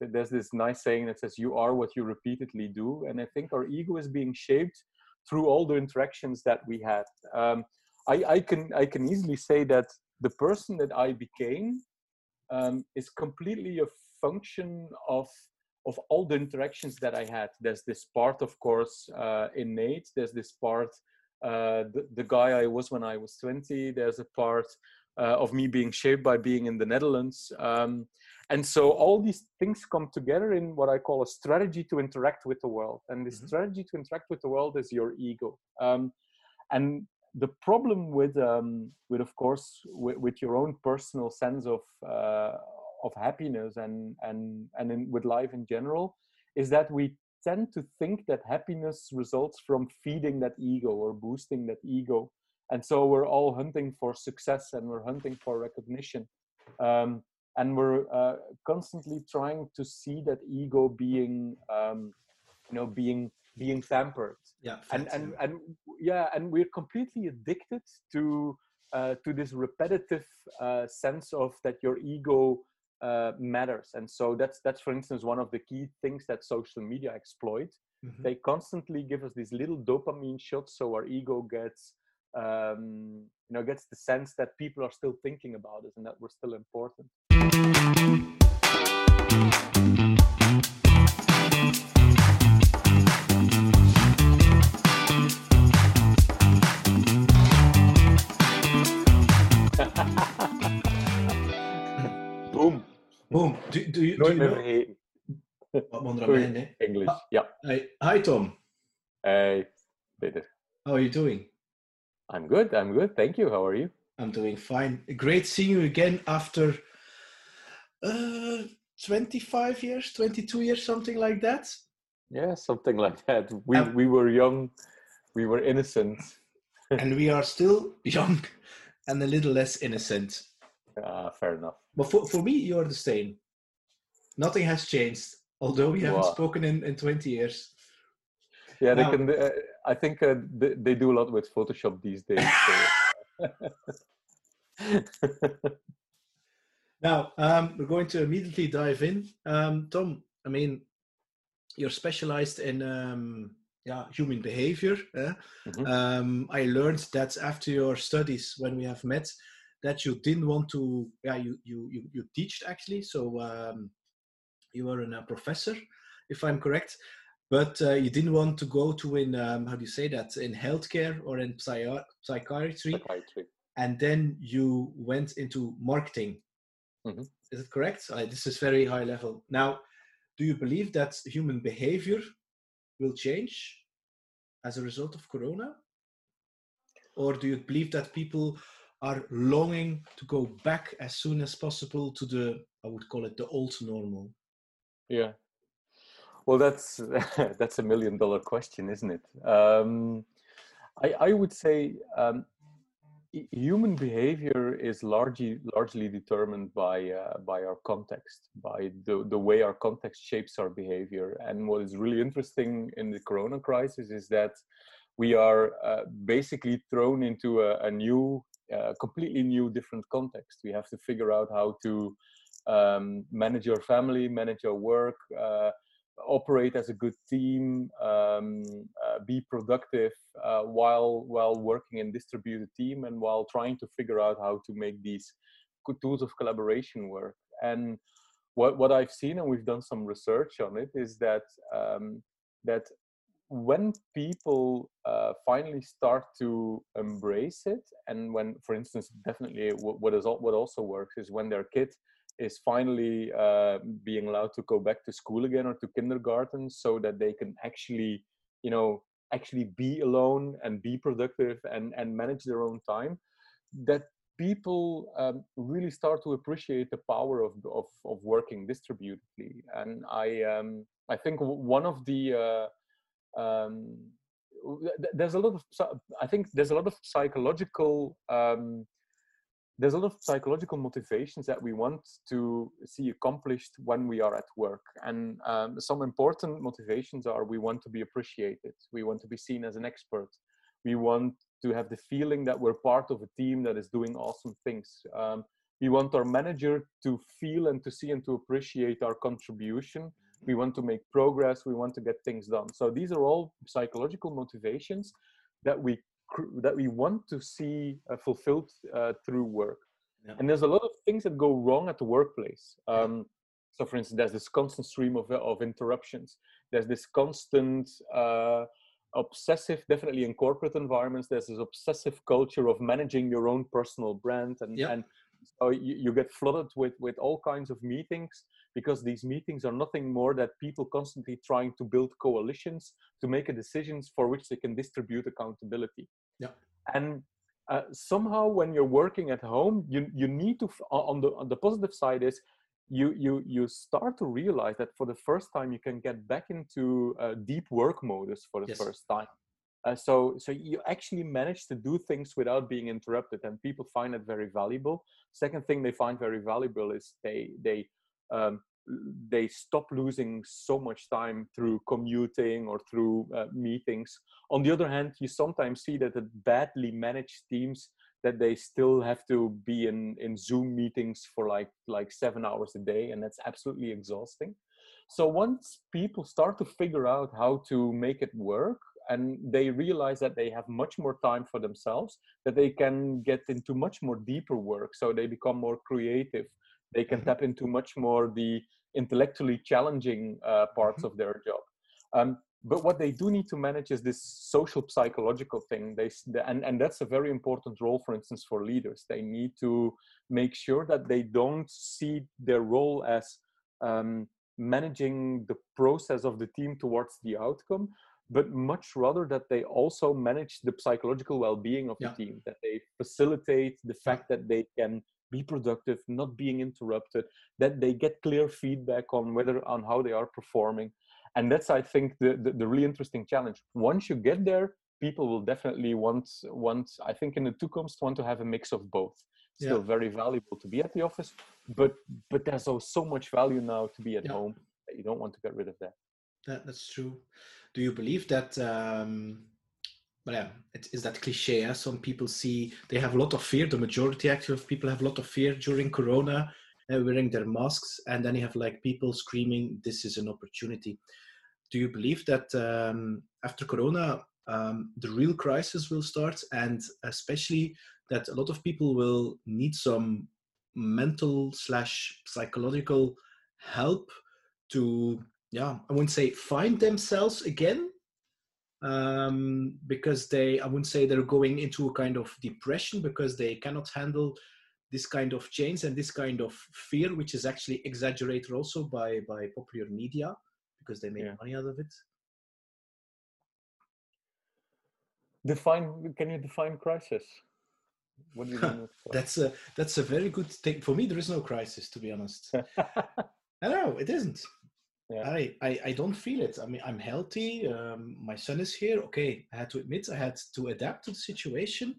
there's this nice saying that says, "You are what you repeatedly do," and I think our ego is being shaped through all the interactions that we had. Um, I, I, can I can easily say that the person that I became um, is completely a function of of all the interactions that I had. There's this part, of course, uh, innate. There's this part, uh, the, the guy I was when I was 20. There's a part uh, of me being shaped by being in the Netherlands. Um, and so all these things come together in what I call a strategy to interact with the world. And the mm-hmm. strategy to interact with the world is your ego. Um, and the problem with, um, with of course, with, with, your own personal sense of uh, of happiness and and and in, with life in general, is that we tend to think that happiness results from feeding that ego or boosting that ego and so we're all hunting for success and we're hunting for recognition um, and we're uh, constantly trying to see that ego being um, you know being being tampered. Yeah and and and yeah and we're completely addicted to uh, to this repetitive uh, sense of that your ego uh, matters. And so that's that's for instance one of the key things that social media exploit. Mm-hmm. they constantly give us these little dopamine shots so our ego gets um, you know gets the sense that people are still thinking about us and that we're still important Boom. Boom. Do, do you, do you know? Wat eh? English, ah, yeah. Hi, hi Tom. Uh, hey, Peter. How are you doing? I'm good. I'm good. Thank you. How are you? I'm doing fine. Great seeing you again after uh, 25 years, 22 years, something like that. Yeah, something like that. We um, we were young, we were innocent, and we are still young and a little less innocent. Ah, fair enough. But for, for me, you're the same. Nothing has changed, although we haven't wow. spoken in, in 20 years. Yeah, now, they can. Uh, I think uh, they, they, do a lot with Photoshop these days. So. now um, we're going to immediately dive in. Um, Tom, I mean, you're specialized in um, yeah human behavior. Eh? Mm-hmm. Um, I learned that after your studies, when we have met, that you didn't want to. Yeah, you you you, you teach actually. So um, you were a professor, if I'm correct but uh, you didn't want to go to in um, how do you say that in healthcare or in psychi- psychiatry. psychiatry and then you went into marketing mm-hmm. is it correct? Uh, this is very high level. Now do you believe that human behavior will change as a result of corona? Or do you believe that people are longing to go back as soon as possible to the i would call it the old normal? Yeah. Well, that's that's a million dollar question, isn't it? Um, I, I would say um, human behavior is largely largely determined by uh, by our context, by the the way our context shapes our behavior. And what is really interesting in the Corona crisis is that we are uh, basically thrown into a, a new, uh, completely new, different context. We have to figure out how to um, manage your family, manage your work uh, operate as a good team, um, uh, be productive uh, while while working in distributed team and while trying to figure out how to make these tools of collaboration work. And what what I've seen and we've done some research on it is that um, that when people uh, finally start to embrace it, and when, for instance, definitely what, what is what also works is when their kid is finally uh, being allowed to go back to school again or to kindergarten so that they can actually you know actually be alone and be productive and and manage their own time that people um, really start to appreciate the power of, of, of working distributedly. And i um, i think one of the uh, um, there's a lot of i think there's a lot of psychological um, there's a lot of psychological motivations that we want to see accomplished when we are at work. And um, some important motivations are we want to be appreciated, we want to be seen as an expert, we want to have the feeling that we're part of a team that is doing awesome things. Um, we want our manager to feel and to see and to appreciate our contribution. We want to make progress. We want to get things done. So these are all psychological motivations that we that we want to see uh, fulfilled uh, through work. Yeah. and there's a lot of things that go wrong at the workplace. Um, so for instance there's this constant stream of, of interruptions. There's this constant uh, obsessive definitely in corporate environments there's this obsessive culture of managing your own personal brand and, yeah. and so you, you get flooded with with all kinds of meetings because these meetings are nothing more than people constantly trying to build coalitions to make a decisions for which they can distribute accountability yeah and uh, somehow when you're working at home you you need to on the on the positive side is you you you start to realize that for the first time you can get back into uh, deep work modus for the yes. first time uh, so, so you actually manage to do things without being interrupted, and people find it very valuable. Second thing they find very valuable is they they um, they stop losing so much time through commuting or through uh, meetings. On the other hand, you sometimes see that the badly managed teams that they still have to be in in Zoom meetings for like like seven hours a day, and that's absolutely exhausting. So once people start to figure out how to make it work, and they realize that they have much more time for themselves that they can get into much more deeper work so they become more creative they can mm-hmm. tap into much more the intellectually challenging uh, parts mm-hmm. of their job um, but what they do need to manage is this social psychological thing they and, and that's a very important role for instance for leaders they need to make sure that they don't see their role as um, managing the process of the team towards the outcome but much rather that they also manage the psychological well-being of yeah. the team that they facilitate the fact that they can be productive not being interrupted that they get clear feedback on whether on how they are performing. And that's i think the, the, the really interesting challenge. Once you get there people will definitely want want i think in the toekomst want to have a mix of both. Still yeah. very valuable to be at the office but but there's also so much value now to be at yeah. home that you don't want to get rid of that. That, that's true. Do you believe that um, well, yeah, it is that cliche. Some people see they have a lot of fear. The majority actually of people have a lot of fear during Corona, uh, wearing their masks, and then you have like people screaming, "This is an opportunity." Do you believe that um, after Corona, um, the real crisis will start, and especially that a lot of people will need some mental slash psychological help to yeah, I wouldn't say find themselves again, um, because they, I wouldn't say they're going into a kind of depression because they cannot handle this kind of change and this kind of fear, which is actually exaggerated also by by popular media because they make yeah. money out of it. Define? Can you define crisis? What do you mean? that's a that's a very good thing. For me, there is no crisis, to be honest. I know it isn't yeah. I, I, I don't feel it. I mean, I'm healthy. Um, my son is here. Okay, I had to admit I had to adapt to the situation,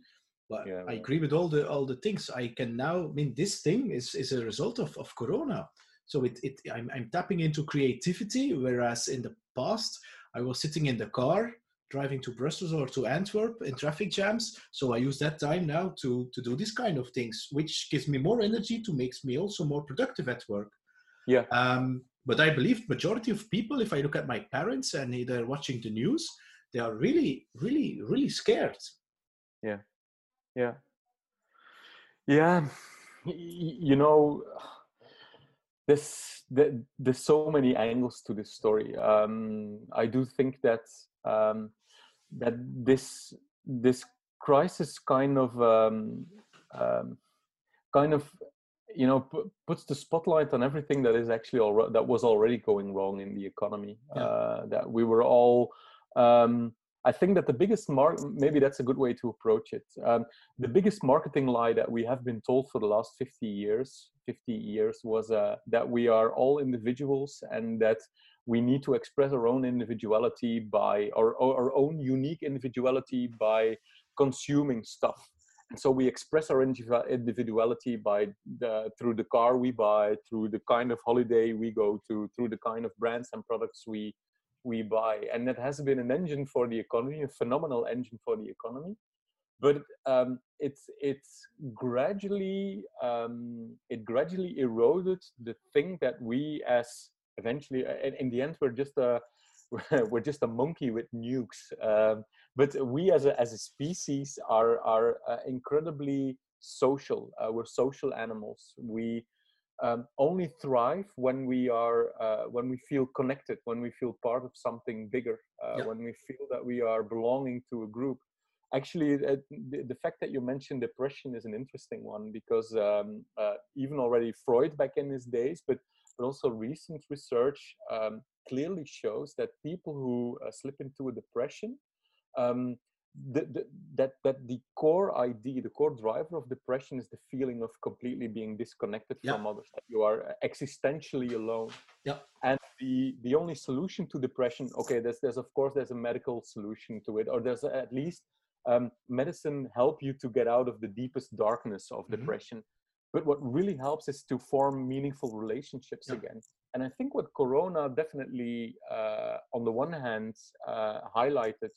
but yeah, I agree with all the all the things. I can now. I mean, this thing is is a result of of Corona. So it, it I'm I'm tapping into creativity, whereas in the past I was sitting in the car driving to Brussels or to Antwerp in traffic jams. So I use that time now to to do this kind of things, which gives me more energy to makes me also more productive at work. Yeah. Um, but I believe majority of people, if I look at my parents and they're watching the news, they are really, really, really scared. Yeah, yeah, yeah. You know, there's there's so many angles to this story. Um, I do think that um, that this this crisis kind of um, um, kind of you know p- puts the spotlight on everything that is actually already that was already going wrong in the economy yeah. uh, that we were all um, i think that the biggest mark maybe that's a good way to approach it um, the biggest marketing lie that we have been told for the last 50 years 50 years was uh, that we are all individuals and that we need to express our own individuality by our, our own unique individuality by consuming stuff so we express our individuality by the, through the car we buy through the kind of holiday we go to through the kind of brands and products we we buy. And that has been an engine for the economy a phenomenal engine for the economy. But um, it's it's gradually um, it gradually eroded the thing that we as eventually in, in the end we're just a we're just a monkey with nukes. Um, but we as a as a species are are uh, incredibly social uh, we're social animals we um, only thrive when we are uh, when we feel connected when we feel part of something bigger uh, yeah. when we feel that we are belonging to a group actually uh, the, the, fact that you mentioned depression is an interesting one because um, uh, even already freud back in his days but but also recent research um, clearly shows that people who uh, slip into a depression um, the, the, that that the core idea, the core driver of depression is the feeling of completely being disconnected yeah. from others. That you are existentially alone. Yeah. And the the only solution to depression, okay, there's there's of course there's a medical solution to it, or there's at least um, medicine help you to get out of the deepest darkness of mm-hmm. depression. But what really helps is to form meaningful relationships yeah. again. And I think what Corona definitely, uh, on the one hand, uh, highlighted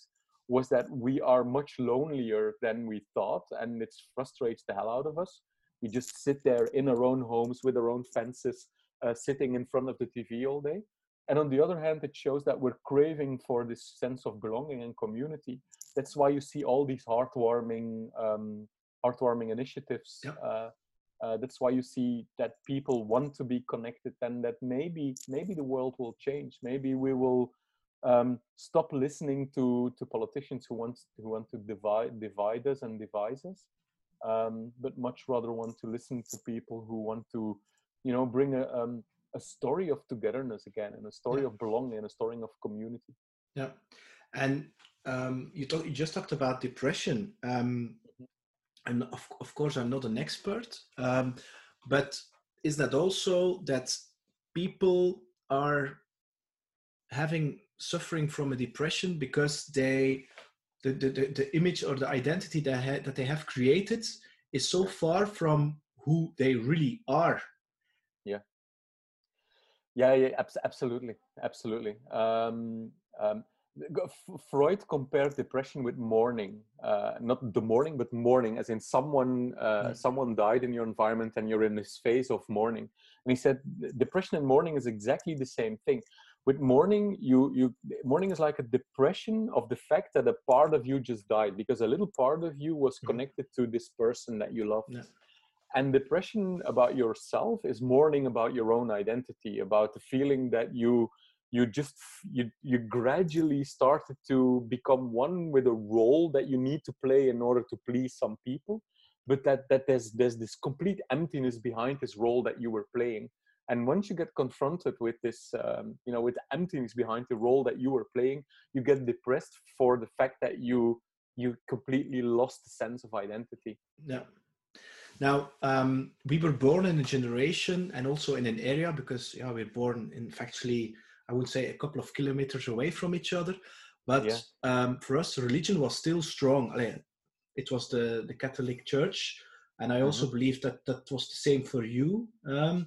was that we are much lonelier than we thought, and it frustrates the hell out of us. We just sit there in our own homes with our own fences, uh, sitting in front of the TV all day. And on the other hand, it shows that we're craving for this sense of belonging and community. That's why you see all these heartwarming, um, heartwarming initiatives. Yep. Uh, uh, that's why you see that people want to be connected, and that maybe maybe the world will change. Maybe we will um, stop listening to to politicians who want who want to divide divide us and divide us, um, but much rather want to listen to people who want to, you know, bring a um, a story of togetherness again and a story yeah. of belonging and a story of community. Yeah, and um, you talk, you just talked about depression. Um, mm-hmm. and of, of course, I'm not an expert, um, but is that also that people are having suffering from a depression because they the, the, the, the image or the identity that, ha- that they have created is so far from who they really are yeah yeah yeah absolutely absolutely um, um, Freud compared depression with mourning, uh, not the mourning, but mourning, as in someone uh, mm. someone died in your environment and you're in this phase of mourning. And he said depression and mourning is exactly the same thing with mourning you you mourning is like a depression of the fact that a part of you just died because a little part of you was mm-hmm. connected to this person that you loved yeah. and depression about yourself is mourning about your own identity about the feeling that you you just you you gradually started to become one with a role that you need to play in order to please some people but that that there's there's this complete emptiness behind this role that you were playing and once you get confronted with this um, you know with the emptiness behind the role that you were playing you get depressed for the fact that you you completely lost the sense of identity. Yeah. Now um, we were born in a generation and also in an area because yeah we're born in factually i would say a couple of kilometers away from each other. But yeah. um, for us religion was still strong. It was the the catholic church. And i also mm-hmm. believe that that was the same for you. Um,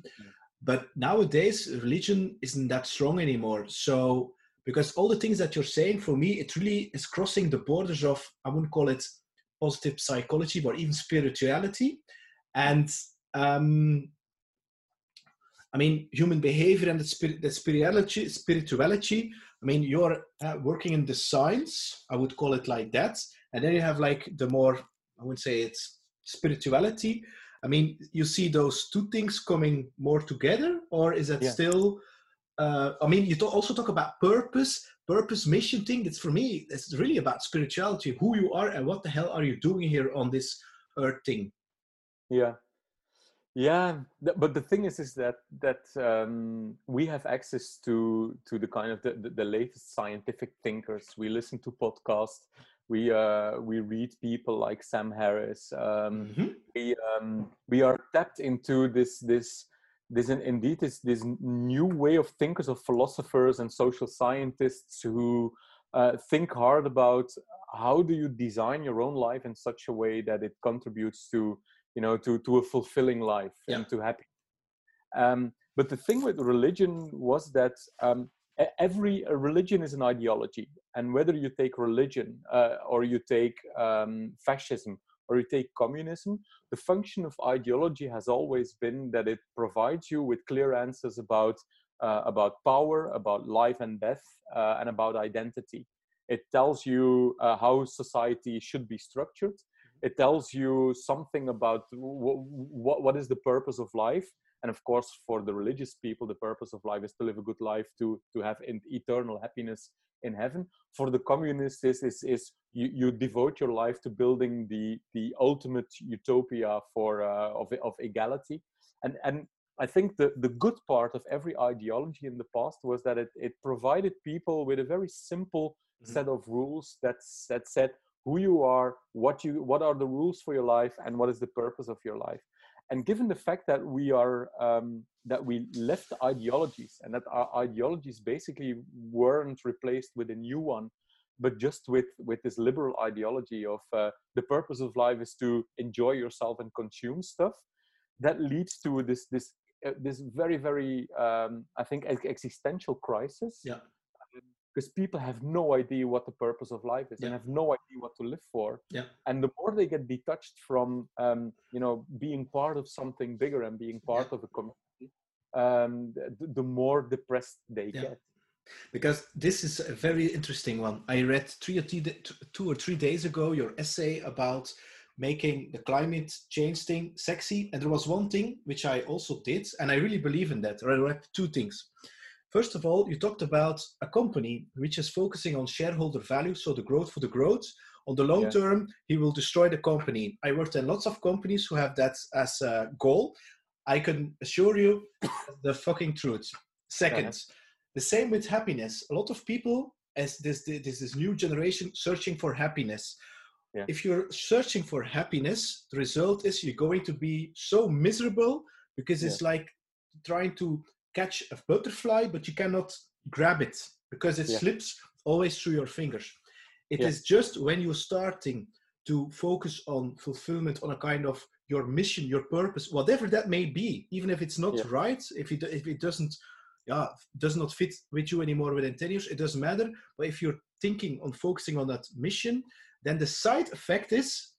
but nowadays, religion isn't that strong anymore. So, because all the things that you're saying, for me, it really is crossing the borders of, I wouldn't call it positive psychology, but even spirituality. And um, I mean, human behavior and the, spirit, the spirituality, spirituality. I mean, you're uh, working in the science, I would call it like that. And then you have like the more, I would say it's spirituality, I mean, you see those two things coming more together, or is that yeah. still? Uh, I mean, you also talk about purpose, purpose, mission thing. That's for me, it's really about spirituality, who you are, and what the hell are you doing here on this earth thing. Yeah, yeah, but the thing is, is that that um, we have access to to the kind of the, the, the latest scientific thinkers. We listen to podcasts we uh, we read people like Sam Harris. Um, mm-hmm. We um, we are tapped into this this this indeed this this new way of thinkers of philosophers and social scientists who uh, think hard about how do you design your own life in such a way that it contributes to you know to to a fulfilling life yeah. and to happy. Um, but the thing with religion was that um, every religion is an ideology And whether you take religion uh, or you take um, fascism or you take communism, the function of ideology has always been that it provides you with clear answers about uh, about power, about life and death, uh, and about identity. It tells you uh, how society should be structured. It tells you something about what, what is the purpose of life. And of course, for the religious people, the purpose of life is to live a good life, to, to have eternal happiness in heaven. For the communists, is, is, is you, you devote your life to building the, the ultimate utopia for, uh, of, of equality. And, and I think the, the good part of every ideology in the past was that it, it provided people with a very simple mm-hmm. set of rules that, that said who you are, what you what are the rules for your life, and what is the purpose of your life. And given the fact that we are um, that we left ideologies and that our ideologies basically weren't replaced with a new one, but just with with this liberal ideology of uh, the purpose of life is to enjoy yourself and consume stuff that leads to this this uh, this very very um, I think existential crisis. Yeah. Because people have no idea what the purpose of life is yeah. and have no idea what to live for. Yeah. And the more they get detached from, um, you know, being part of something bigger and being part yeah. of a community, um, the, the, more depressed they get. Because this is a very interesting one. I read three or two, two or three days ago your essay about making the climate change thing sexy. And there was one thing which I also did, and I really believe in that. I read two things. First of all, you talked about a company which is focusing on shareholder value, so the growth for the growth. On the long term, he will destroy the company. I worked in lots of companies who have that as a goal. I can assure you the fucking truth. 2nd uh-huh. the same with happiness. A lot of people, as this, this this new generation, searching for happiness. Yeah. If you're searching for happiness, the result is you're going to be so miserable because it's yeah. like trying to catch a butterfly, but you cannot grab it because it yeah. slips always through your fingers. It is just when you're starting to focus on fulfillment on a kind of your mission, your purpose, whatever that may be, even if it's not right, if it if it doesn't yeah does not fit with you anymore within 10 years, it doesn't matter. But if you're thinking on focusing on that mission, then the side effect is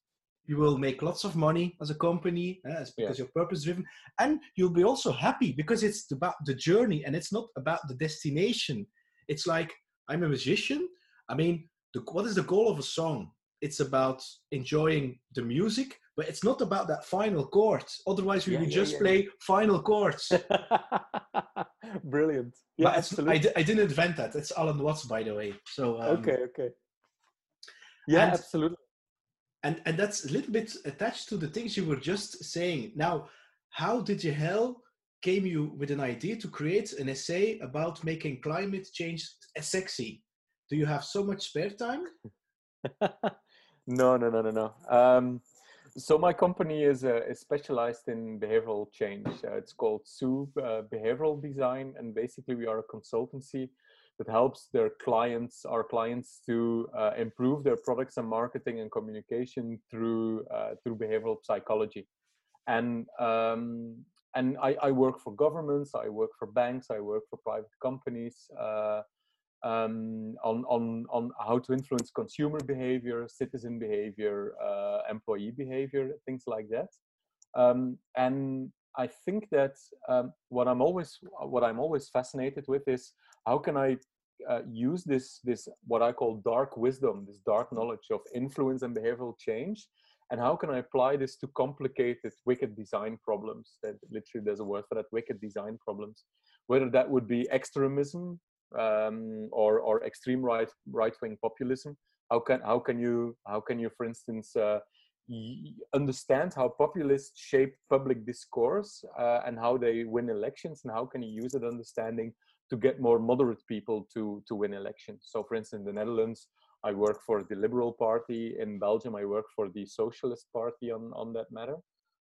you will make lots of money as a company uh, because yeah. you're purpose driven and you'll be also happy because it's about the journey and it's not about the destination. It's like i'm a musician i mean the, what is the goal of a song? It's about enjoying the music but it's not about that final chord otherwise we yeah, would yeah, just play final chords. Brilliant. Yeah I, I, didn't invent that. It's alan watts by the way. So um, okay okay. Yeah, and, absolutely. And and that's a little bit attached to the things you were just saying. Now, how did you hell came you with an idea to create an essay about making climate change sexy? Do you have so much spare time? no, no, no, no, no. Um, so my company is, uh, is specialized in behavioral change. Uh, it's called SUE uh, Behavioral Design, and basically we are a consultancy that helps their clients, our clients, to uh, improve their products and marketing and communication through uh, through behavioral psychology. And um, and I, I, work for governments, I work for banks, I work for private companies uh, um, on on on how to influence consumer behavior, citizen behavior, uh, employee behavior, things like that. Um, and I think that um, what I'm always what I'm always fascinated with is how can I uh, use this this what I call dark wisdom, this dark knowledge of influence and behavioral change, and how can I apply this to complicated, wicked design problems? That literally there's a word for that, wicked design problems. Whether that would be extremism um, or or extreme right right wing populism. How can how can you how can you, for instance, uh, understand how populists shape public discourse uh, and how they win elections and how can you use that understanding to get more moderate people to to win elections. So for instance in the netherlands i work for the liberal party. In belgium i work for the socialist party on on that matter.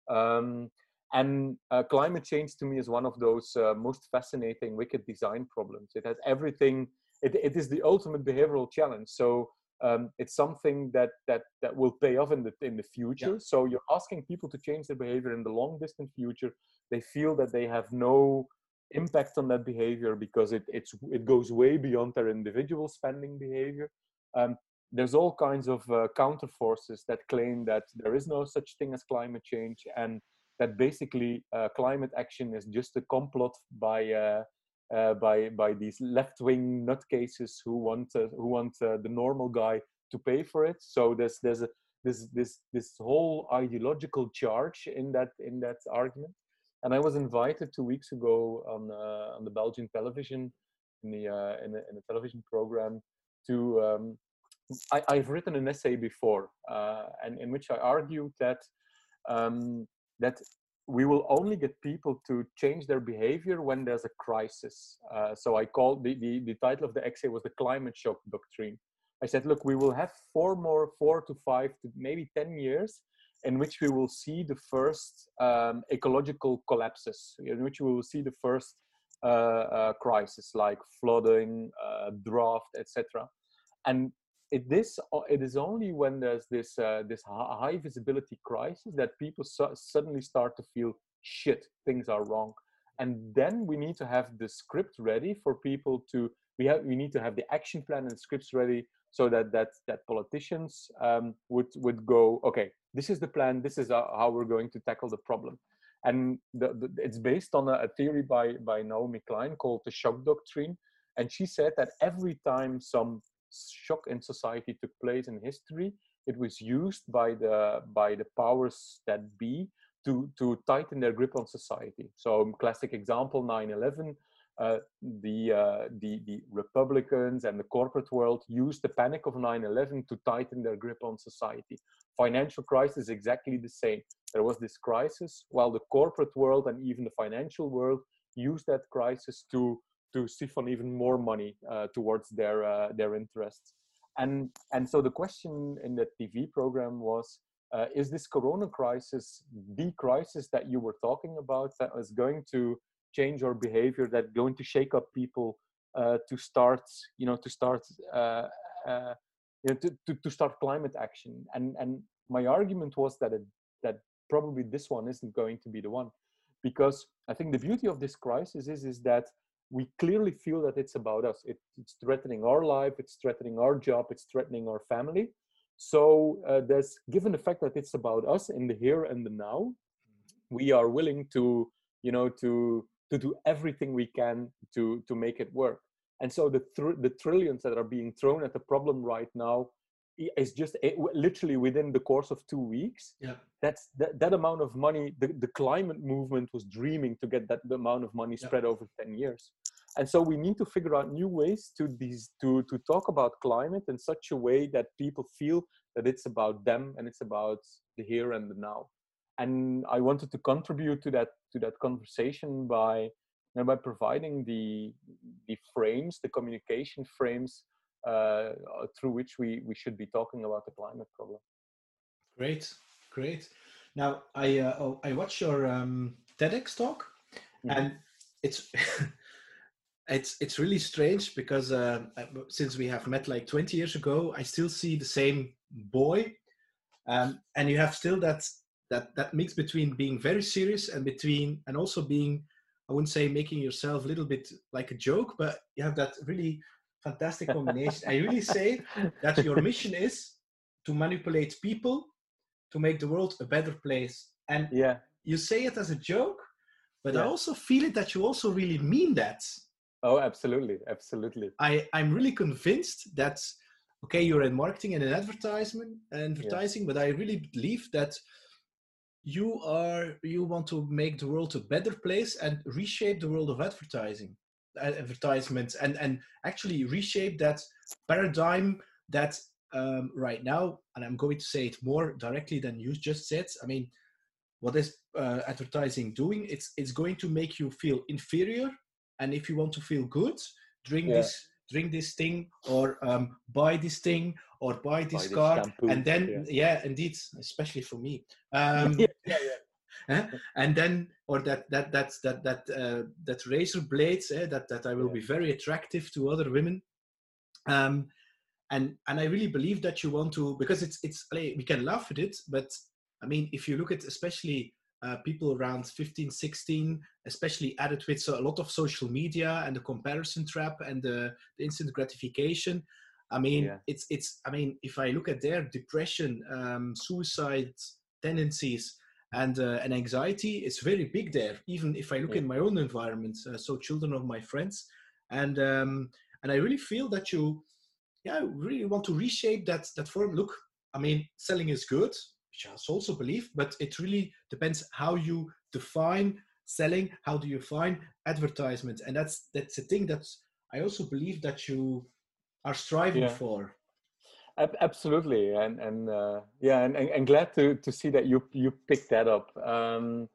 Um, and uh, climate change to me is one of those uh, most fascinating wicked design problems. It has everything it, it is the ultimate behavioral challenge. So um, it's something that that that will pay off in the in the future. Yeah. So you're asking people to change their behavior in the long distant future. They feel that they have no impact on that behavior because it it's it goes way beyond their individual spending behavior. Um, there's all kinds of uh, counter forces that claim that there is no such thing as climate change and that basically uh, climate action is just a complot by uh, uh by by these left-wing nutcases who want uh, who want uh, the normal guy to pay for it. So there's there's a this this this whole ideological charge in that in that argument. And I was invited two weeks ago on on the Belgian television in the in, a, in a television program to um, I, have written an essay before, uh, and in which I argued that um, that we will only get people to change their behavior when there's a crisis. Uh, so I called the, the, the title of the essay was the climate shock doctrine. I said, look, we will have four more, four to five to maybe 10 years in which we will see the first um, ecological collapses, in which we will see the first uh, uh, crisis like flooding, uh, drought, etc. And it this it is only when there's this uh, this high visibility crisis that people su- suddenly start to feel shit things are wrong. And then we need to have the script ready for people to we have we need to have the action plan and scripts ready so that that that politicians um, would would go okay this is the plan. This is how we're going to tackle the problem. And the, the, it's based on a, a theory by by Naomi Klein called the shock doctrine. And she said that every time some shock in society took place in history, it was used by the by the powers that be to to tighten their grip on society. So um, classic example 9/11. Uh, the, uh, the the Republicans and the corporate world used the panic of 9/11 to tighten their grip on society. Financial crisis exactly the same. There was this crisis, while the corporate world and even the financial world used that crisis to to siphon even more money uh, towards their uh, their interests. And and so the question in the TV program was: uh, Is this Corona crisis the crisis that you were talking about that is going to change our behavior, that going to shake up people uh, to start, you know, to start, uh, uh, you know, to, to, to start climate action? And and my argument was that it, that probably this one isn't going to be the one because I think the beauty of this crisis is is that we clearly feel that it's about us. It, it's threatening our life, it's threatening our job, it's threatening our family. So uh, there's given the fact that it's about us in the here and the now, we are willing to, you know, to to do everything we can to to make it work. And so the tr- the trillions that are being thrown at the problem right now is just it, literally within the course of two weeks. Yeah, that's that, that amount of money. The, the climate movement was dreaming to get that amount of money spread yeah. over ten years and so we need to figure out new ways to these to to talk about climate in such a way that people feel that it's about them and it's about the here and the now. And i wanted to contribute to that to that conversation by you know, by providing the the frames the communication frames uh, through which we we should be talking about the climate problem. Great great. Now i uh, oh, i watched your um, tedx talk mm-hmm. and it's it's it's really strange because uh, since we have met like 20 years ago, I still see the same boy, um, and you have still that that that mix between being very serious and between and also being I wouldn't say making yourself a little bit like a joke, but you have that really fantastic combination. I really say that your mission is to manipulate people to make the world a better place. And yeah, you say it as a joke, but yeah. I also feel it that you also really mean that. Oh, absolutely, absolutely. I I'm really convinced that okay, you're in marketing and in advertisement advertising, but I really believe that you are you want to make the world a better place and reshape the world of advertising advertisements and and actually reshape that paradigm that um, right now and i'm going to say it more directly than you just said i mean what is uh, advertising doing it's it's going to make you feel inferior and if you want to feel good drink yeah. this drink this thing or um, buy this thing or buy this buy car this and then yeah. yeah. indeed especially for me um, yeah, yeah, yeah. and then or that that that's that that uh, that razor blades eh, that that I will be very attractive to other women um and and I really believe that you want to because it's it's we can laugh at it but I mean if you look at especially uh, people around 15, 16, especially added with so a lot of social media and the comparison trap and the, the instant gratification. I mean, yeah. it's it's. I mean, if I look at their depression, um, suicide tendencies, and uh, and anxiety, it's very big there. Even if I look yeah. in my own environment, uh, so children of my friends, and um, and I really feel that you, yeah, really want to reshape that that form. Look, I mean, selling is good, which I also believe, but it really depends how you define selling. How do you define advertisement? And that's that's a thing that I also believe that you are striving yeah. for. Absolutely, and and uh, yeah, and, and, and, glad to to see that you you picked that up. Um,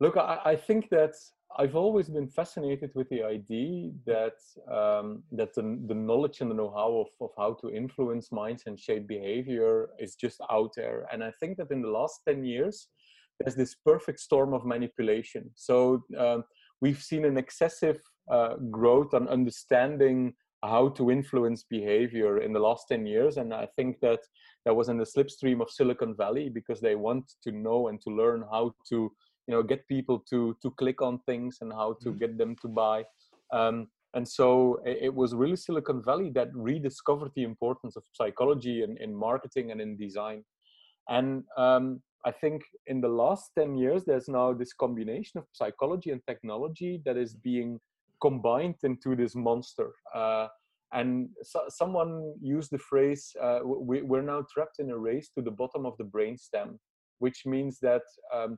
look, I, I think that I've always been fascinated with the idea that um, that the, the knowledge and the know-how of, of how to influence minds and shape behavior is just out there. And I think that in the last 10 years, there's this perfect storm of manipulation. So um, we've seen an excessive uh, growth on understanding how to influence behavior in the last 10 years. And I think that that was in the slipstream of Silicon Valley because they want to know and to learn how to you know get people to to click on things and how to mm-hmm. get them to buy. Um, and so it, it, was really silicon valley that rediscovered the importance of psychology in, in marketing and in design. And um, i think in the last 10 years there's now this combination of psychology and technology that is being combined into this monster. Uh, and so, someone used the phrase uh, we, are now trapped in a race to the bottom of the brainstem which means that um,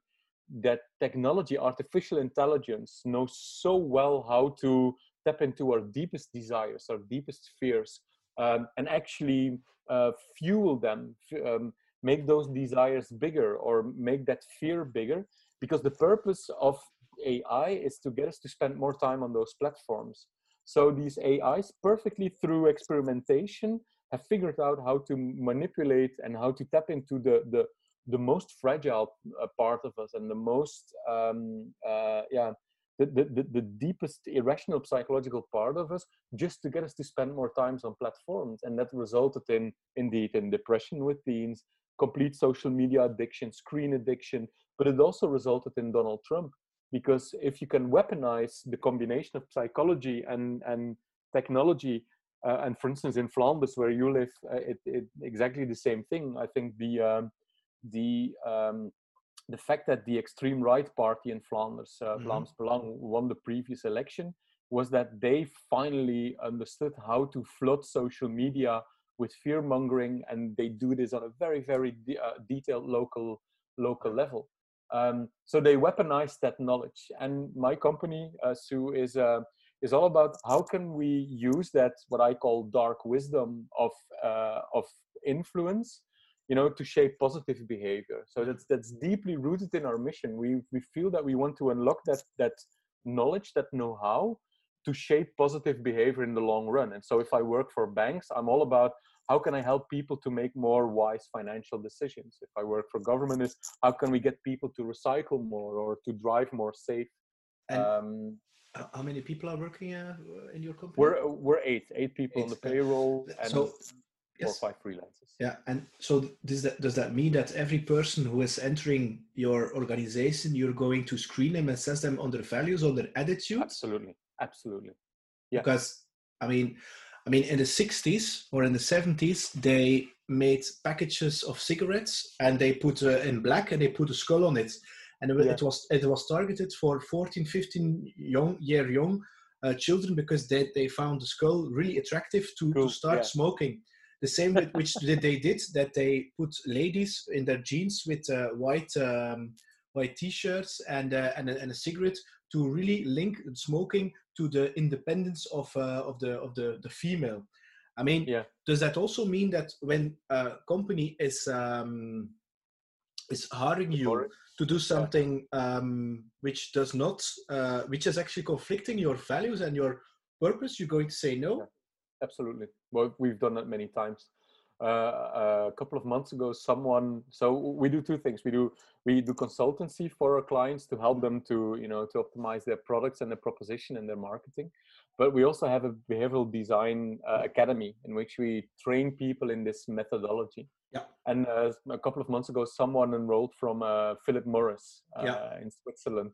that technology, artificial intelligence, knows so well how to tap into our deepest desires, our deepest fears, um, and actually uh, fuel them, um, make those desires bigger or make that fear bigger. Because the purpose of AI is to get us to spend more time on those platforms. So these AIs, perfectly through experimentation, have figured out how to manipulate and how to tap into the the the most fragile uh, part of us and the most um, uh, yeah the, the, the deepest irrational psychological part of us just to get us to spend more times on platforms. And that resulted in indeed in depression with teens complete social media addiction screen addiction but it also resulted in donald trump. Because if you can weaponize the combination of psychology and and technology uh, and for instance in flanders where you live uh, it, it, exactly the same thing. I think the um, the um, the fact that the extreme right party in Flanders, uh, mm-hmm. Vlaams Belang, won the previous election was that they finally understood how to flood social media with fear mongering, and they do this on a very, very de- uh, detailed local local level. Um, so they weaponized that knowledge, and my company, uh, SUE, is uh, is all about how can we use that what I call dark wisdom of uh, of influence you know to shape positive behavior. So that's that's deeply rooted in our mission. We we feel that we want to unlock that that knowledge that know-how to shape positive behavior in the long run. And so if i work for banks i'm all about how can i help people to make more wise financial decisions? If i work for government is how can we get people to recycle more or to drive more safe and um, how many people are working uh, in your company? We're we're eight eight people eight. on the payroll and so yes. or five freelancers. Yeah, and so does that does that mean that every person who is entering your organization, you're going to screen them, and assess them on their values, on their attitude? Absolutely, absolutely. Yeah. Because I mean, I mean, in the '60s or in the '70s, they made packages of cigarettes and they put uh, in black and they put a skull on it, and it, yeah. it was it was targeted for 14, 15 young year young uh, children because they, they found the skull really attractive to, to start yeah. smoking the same with which they did that they put ladies in their jeans with uh, white um, white t-shirts and uh, and, a, and, a, cigarette to really link smoking to the independence of uh, of the of the the female. I mean, yeah. does that also mean that when a company is um, is hiring you to do something um, which does not, uh, which is actually conflicting your values and your purpose, you're going to say no? absolutely. Well, we've done that many times. uh, a couple of months ago, someone. So we do two things. We do we do consultancy for our clients to help them to you know to optimize their products and their proposition and their marketing. But we also have a behavioral design uh, academy in which we train people in this methodology. Yeah. And uh, a couple of months ago, someone enrolled from uh, Philip Morris Yeah. uh, in Switzerland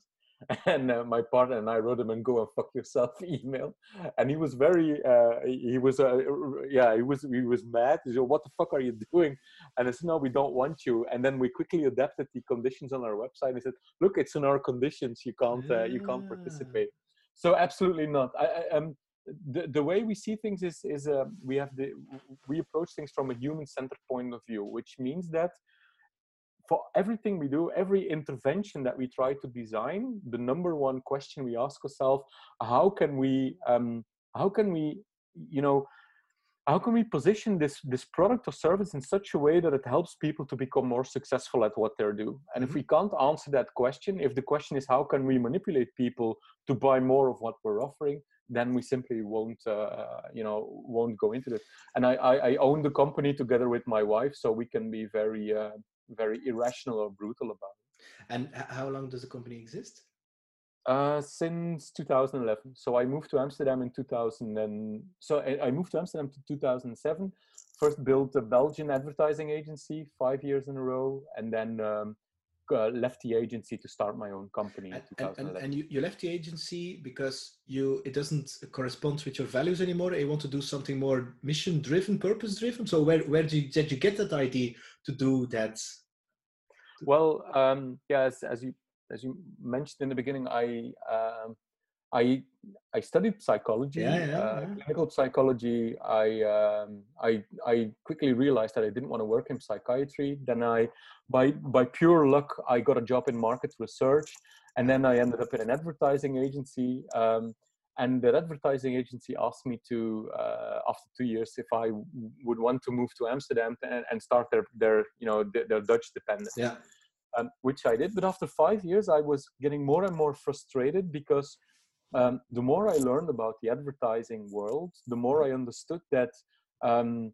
and uh, my partner and I wrote him and go and fuck yourself email, and he was very, uh, he was, uh, yeah, he was, he was mad. He said, "What the fuck are you doing?" And I said, "No, we don't want you." And then we quickly adapted the conditions on our website. He said, "Look, it's in our conditions. You can't, uh, you can't Ah. participate." So absolutely not. I, I um, the the way we see things is is uh, we have the we approach things from a human centered point of view, which means that for everything we do, every intervention that we try to design, the number one question we ask ourselves: How can we, um, how can we, you know, how can we position this this product or service in such a way that it helps people to become more successful at what they do? And if Mhm. we can't answer that question, if the question is how can we manipulate people to buy more of what we're offering, then we simply won't, uh, you know, won't go into it. And I, I, I own the company together with my wife, so we can be very, uh, very irrational or brutal about it. And how long does the company exist? Uh, since 2011. So I moved to Amsterdam in 2000 and so I, moved to Amsterdam to 2007. First built a Belgian advertising agency five years in a row, and then um, uh, left the agency to start my own company in And, and, and, you, you left the agency because you it doesn't correspond with your values anymore. You want to do something more mission driven, purpose driven. So where where did you, did you get that idea to do that? Well, um, yeah, as, as you as you mentioned in the beginning, I um, I I studied psychology, Yeah, yeah, uh, yeah. clinical psychology. I um, I I quickly realized that I didn't want to work in psychiatry. Then I, by by pure luck, I got a job in market research, and then I ended up in an advertising agency. Um, and that advertising agency asked me to, uh, after two years, if I w- would want to move to Amsterdam and, and start their, their, you know, their, their Dutch dependence Yeah. um, which I did. But after five years, I was getting more and more frustrated because um, the more I learned about the advertising world, the more I understood that um,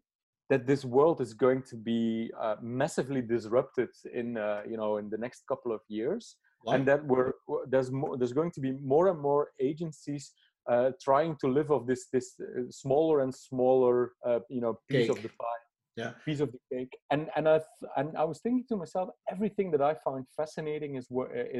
that this world is going to be uh, massively disrupted in uh, you know in the next couple of years, Why? and that we're there's more, there's going to be more and more agencies. Uh, trying to live off this this uh, smaller and smaller uh, you know piece of the pie Yeah. piece of the cake and and i th- and i was thinking to myself everything that i find fascinating is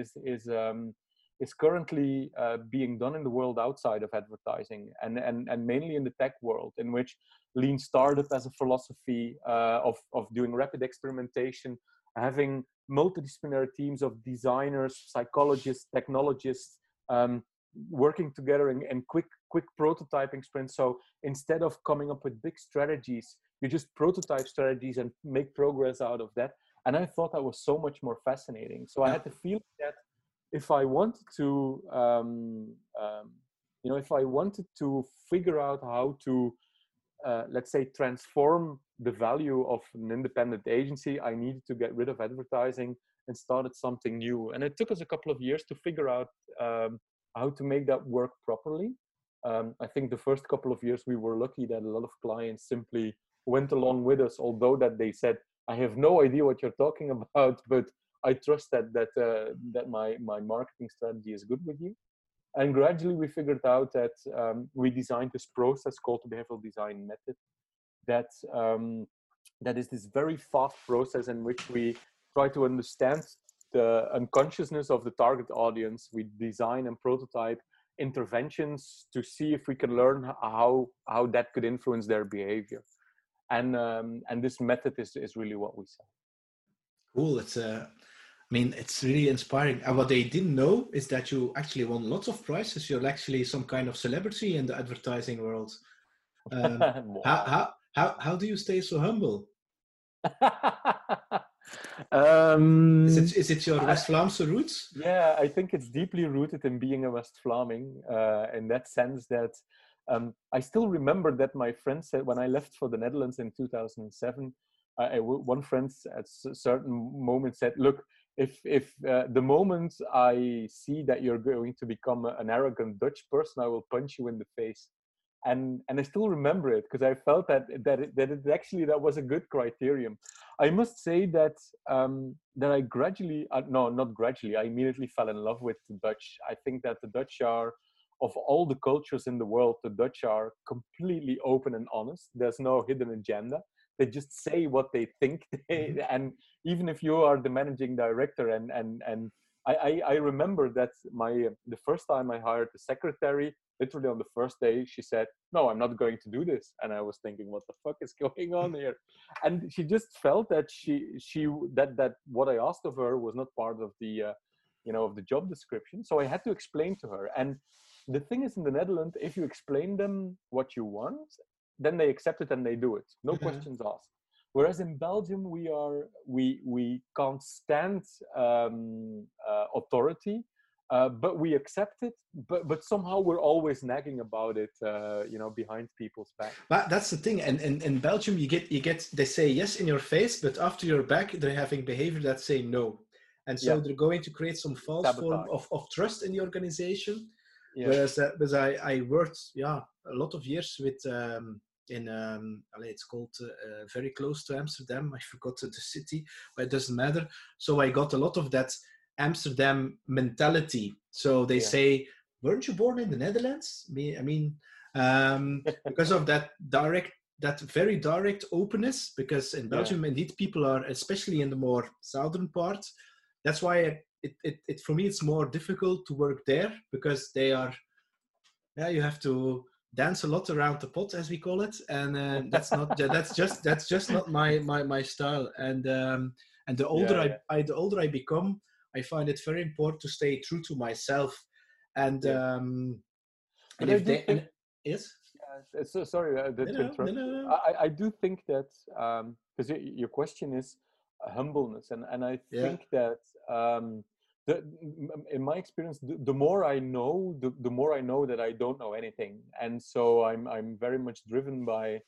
is is um is currently uh, being done in the world outside of advertising and and and mainly in the tech world in which lean startup as a philosophy uh, of of doing rapid experimentation having multidisciplinary teams of designers psychologists technologists um, working together in, in quick quick prototyping sprints. So instead of coming up with big strategies you just prototype strategies and make progress out of that. And i thought that was so much more fascinating. So i had the feeling that if i wanted to um, um, you know if i wanted to figure out how to uh, let's say transform the value of an independent agency i needed to get rid of advertising and started something new. And it took us a couple of years to figure out um, how to make that work properly. Um, i think the first couple of years we were lucky that a lot of clients simply went along with us although that they said i have no idea what you're talking about but i trust that that uh, that my my marketing strategy is good with you. And gradually we figured out that um, we designed this process called the behavioral design method that um, that is this very fast process in which we try to understand the unconsciousness of the target audience. We design and prototype interventions to see if we can learn how how that could influence their behavior. And um, and this method is, is really what we say Cool. It's uh, I mean, it's really inspiring. And what they didn't know is that you actually won lots of prizes. You're actually some kind of celebrity in the advertising world. Um, how, Wow. how how how do you stay so humble? um, Is it is it your West Vlaamse roots? Yeah, I think it's deeply rooted in being a West Vlaming, uh, in that sense that um, I still remember that my friend said when I left for the Netherlands in 2007, uh, I w- one friend at a certain moment said, "Look, if if uh, the moment I see that you're going to become an arrogant Dutch person, I will punch you in the face." and and I still remember it because I felt that that it, that it actually that was a good criterion. I must say that um, that I gradually uh, no not gradually I immediately fell in love with the Dutch. I think that the Dutch are of all the cultures in the world, the Dutch are completely open and honest. There's no hidden agenda. They just say what they think, they, mm-hmm. and even if you are the managing director and and and I, I, I remember that my the first time I hired the secretary, literally on the first day, she said, "No, I'm not going to do this," and I was thinking, "What the fuck is going on here?" And she just felt that she she that that what I asked of her was not part of the uh, you know of the job description, so I had to explain to her. And the thing is, in the Netherlands, if you explain them what you want, then they accept it and they do it, no mm-hmm. questions asked. Whereas in Belgium, we are we we can't stand um, uh, authority, uh, but we accept it. But but somehow we're always nagging about it, uh, you know, behind people's back. But that's the thing. And in, in Belgium, you get you get they say yes in your face, but after your back, they're having behavior that say no, and so yeah. they're going to create some false Sabotage. form of, of trust in the organization. Yeah. Whereas, uh, because I, I worked, yeah, a lot of years with um, in um, it's called uh, uh, very close to Amsterdam. I forgot the city, but it doesn't matter. So I got a lot of that Amsterdam mentality. So they yeah. say, "Weren't you born in the Netherlands?" Me, I mean, um, because of that direct, that very direct openness. Because in Belgium, yeah. indeed, people are, especially in the more southern part. That's why it, it, it for me it's more difficult to work there because they are. Yeah, you have to dance a lot around the pot as we call it and uh, that's not that's just that's just not my my, my style. And um and the older yeah, yeah. I, I the older i become i find it very important to stay true to myself. And yeah. um and if they think, yes? Yeah, so sorry uh, no, no, no, I, I do think that um because your question is humbleness. And and i think that um the, in my experience, the, the, more I know, the, the more I know that I don't know anything, and so I'm I'm very much driven by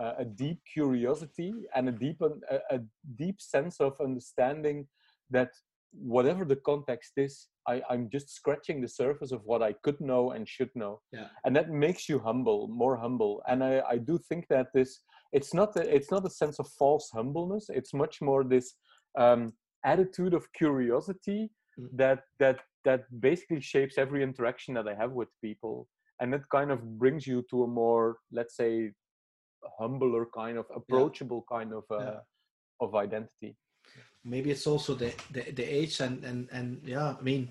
uh, a deep curiosity and a deep a, a, deep sense of understanding that whatever the context is, I, I'm just scratching the surface of what I could know and should know, yeah. and that makes you humble, more humble. And I, I do think that this it's not a, it's not a sense of false humbleness. It's much more this um, attitude of curiosity. That that that basically shapes every interaction that I have with people, and it kind of brings you to a more, let's say, humbler kind of approachable yeah. kind of uh, yeah. of identity. Maybe it's also the, the the age and and and yeah, I mean.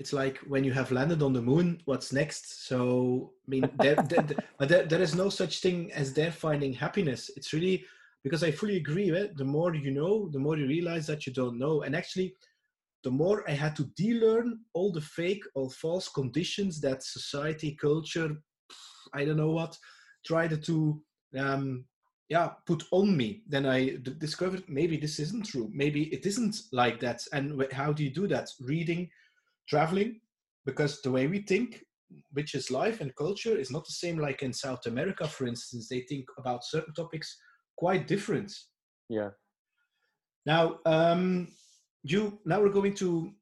It's like when you have landed on the moon, what's next? So, I mean, there, there, there, there is no such thing as there finding happiness. It's really because I fully agree with the more you know, the more you realize that you don't know. And actually, the more I had to de-learn all the fake or false conditions that society, culture, I don't know what, tried to um, yeah put on me. Then I d- discovered maybe this isn't true. Maybe it isn't like that. And how do you do that? Reading, traveling, because the way we think, which is life and culture, is not the same like in South America, for instance. They think about certain topics quite different. Yeah. Now, um, you now we're going to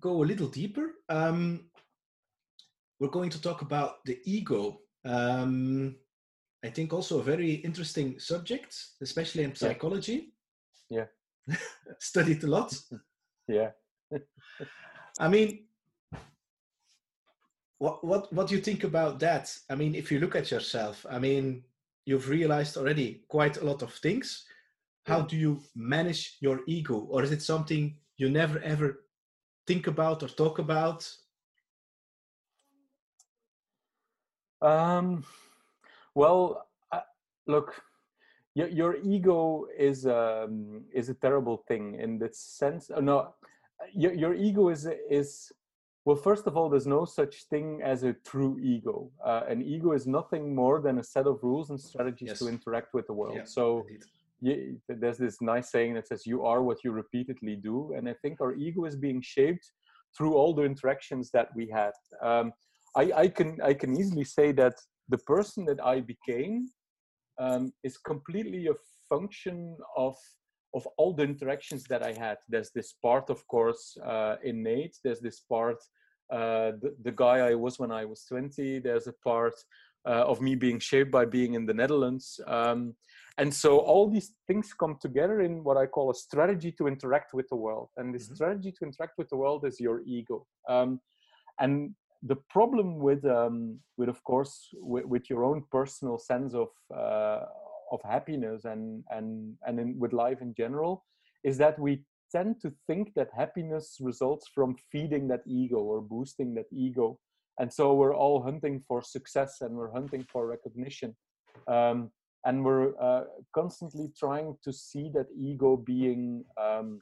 go a little deeper. Um, we're going to talk about the ego. Um, I think also a very interesting subject, especially in psychology. Yeah. yeah. Studied a lot. yeah. I mean, what what what do you think about that? I mean, if you look at yourself, I mean, you've realized already quite a lot of things how do you manage your ego? Or is it something you never ever think about or talk about? Um, well uh, look your, your ego is um, is a terrible thing in the sense uh, no your, your ego is is well first of all there's no such thing as a true ego. Uh, an ego is nothing more than a set of rules and strategies yes. to interact with the world. Yeah, so indeed you, there's this nice saying that says you are what you repeatedly do and i think our ego is being shaped through all the interactions that we had. Um, I, I, can i can easily say that the person that i became um, is completely a function of of all the interactions that i had. There's this part of course uh, innate. There's this part uh, the, the guy i was when i was 20 there's a part uh, of me being shaped by being in the Netherlands. Um, and so all these things come together in what I call a strategy to interact with the world. And the mm-hmm. strategy to interact with the world is your ego. Um, and the problem with, um, with of course, with, with, your own personal sense of uh, of happiness and and and in, with life in general, is that we tend to think that happiness results from feeding that ego or boosting that ego and so we're all hunting for success and we're hunting for recognition. Um, and we're uh, constantly trying to see that ego being um,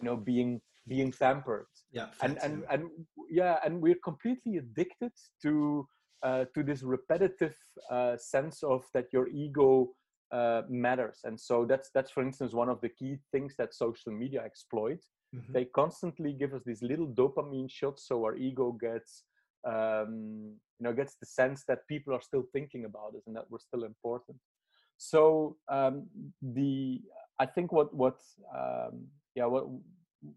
you know being being tampered. Yeah and and and yeah and we're completely addicted to uh, to this repetitive uh, sense of that your ego uh, matters. And so that's that's for instance one of the key things that social media exploit. Mm-hmm. they constantly give us these little dopamine shots so our ego gets um, you know gets the sense that people are still thinking about us and that we're still important so um, the i think what what um, yeah what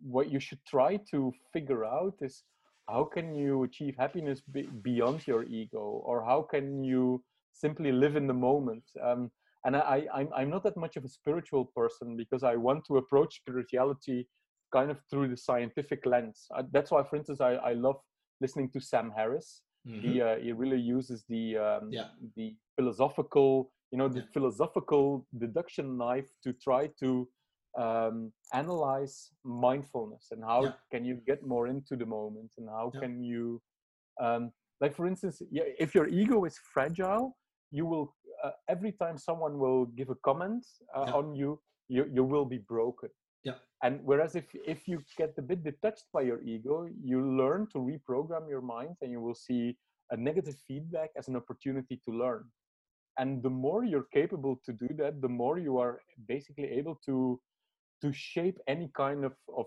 what you should try to figure out is how can you achieve happiness be- beyond your ego or how can you simply live in the moment um, and I, I'm, I'm not that much of a spiritual person because I want to approach spirituality kind of through the scientific lens. Uh, that's why, for instance, I, I love listening to Sam Harris. Mm-hmm. He uh, he really uses the um, yeah. the philosophical, you know, the yeah. philosophical deduction knife to try to um, analyze mindfulness and how yeah. can you get more into the moment and how can you, um, like for instance, if your ego is fragile, you will uh, every time someone will give a comment uh, on you, you you will be broken yeah. And whereas if if you get a bit detached by your ego, you learn to reprogram your mind and you will see a negative feedback as an opportunity to learn. And the more you're capable to do that, the more you are basically able to to shape any kind of, of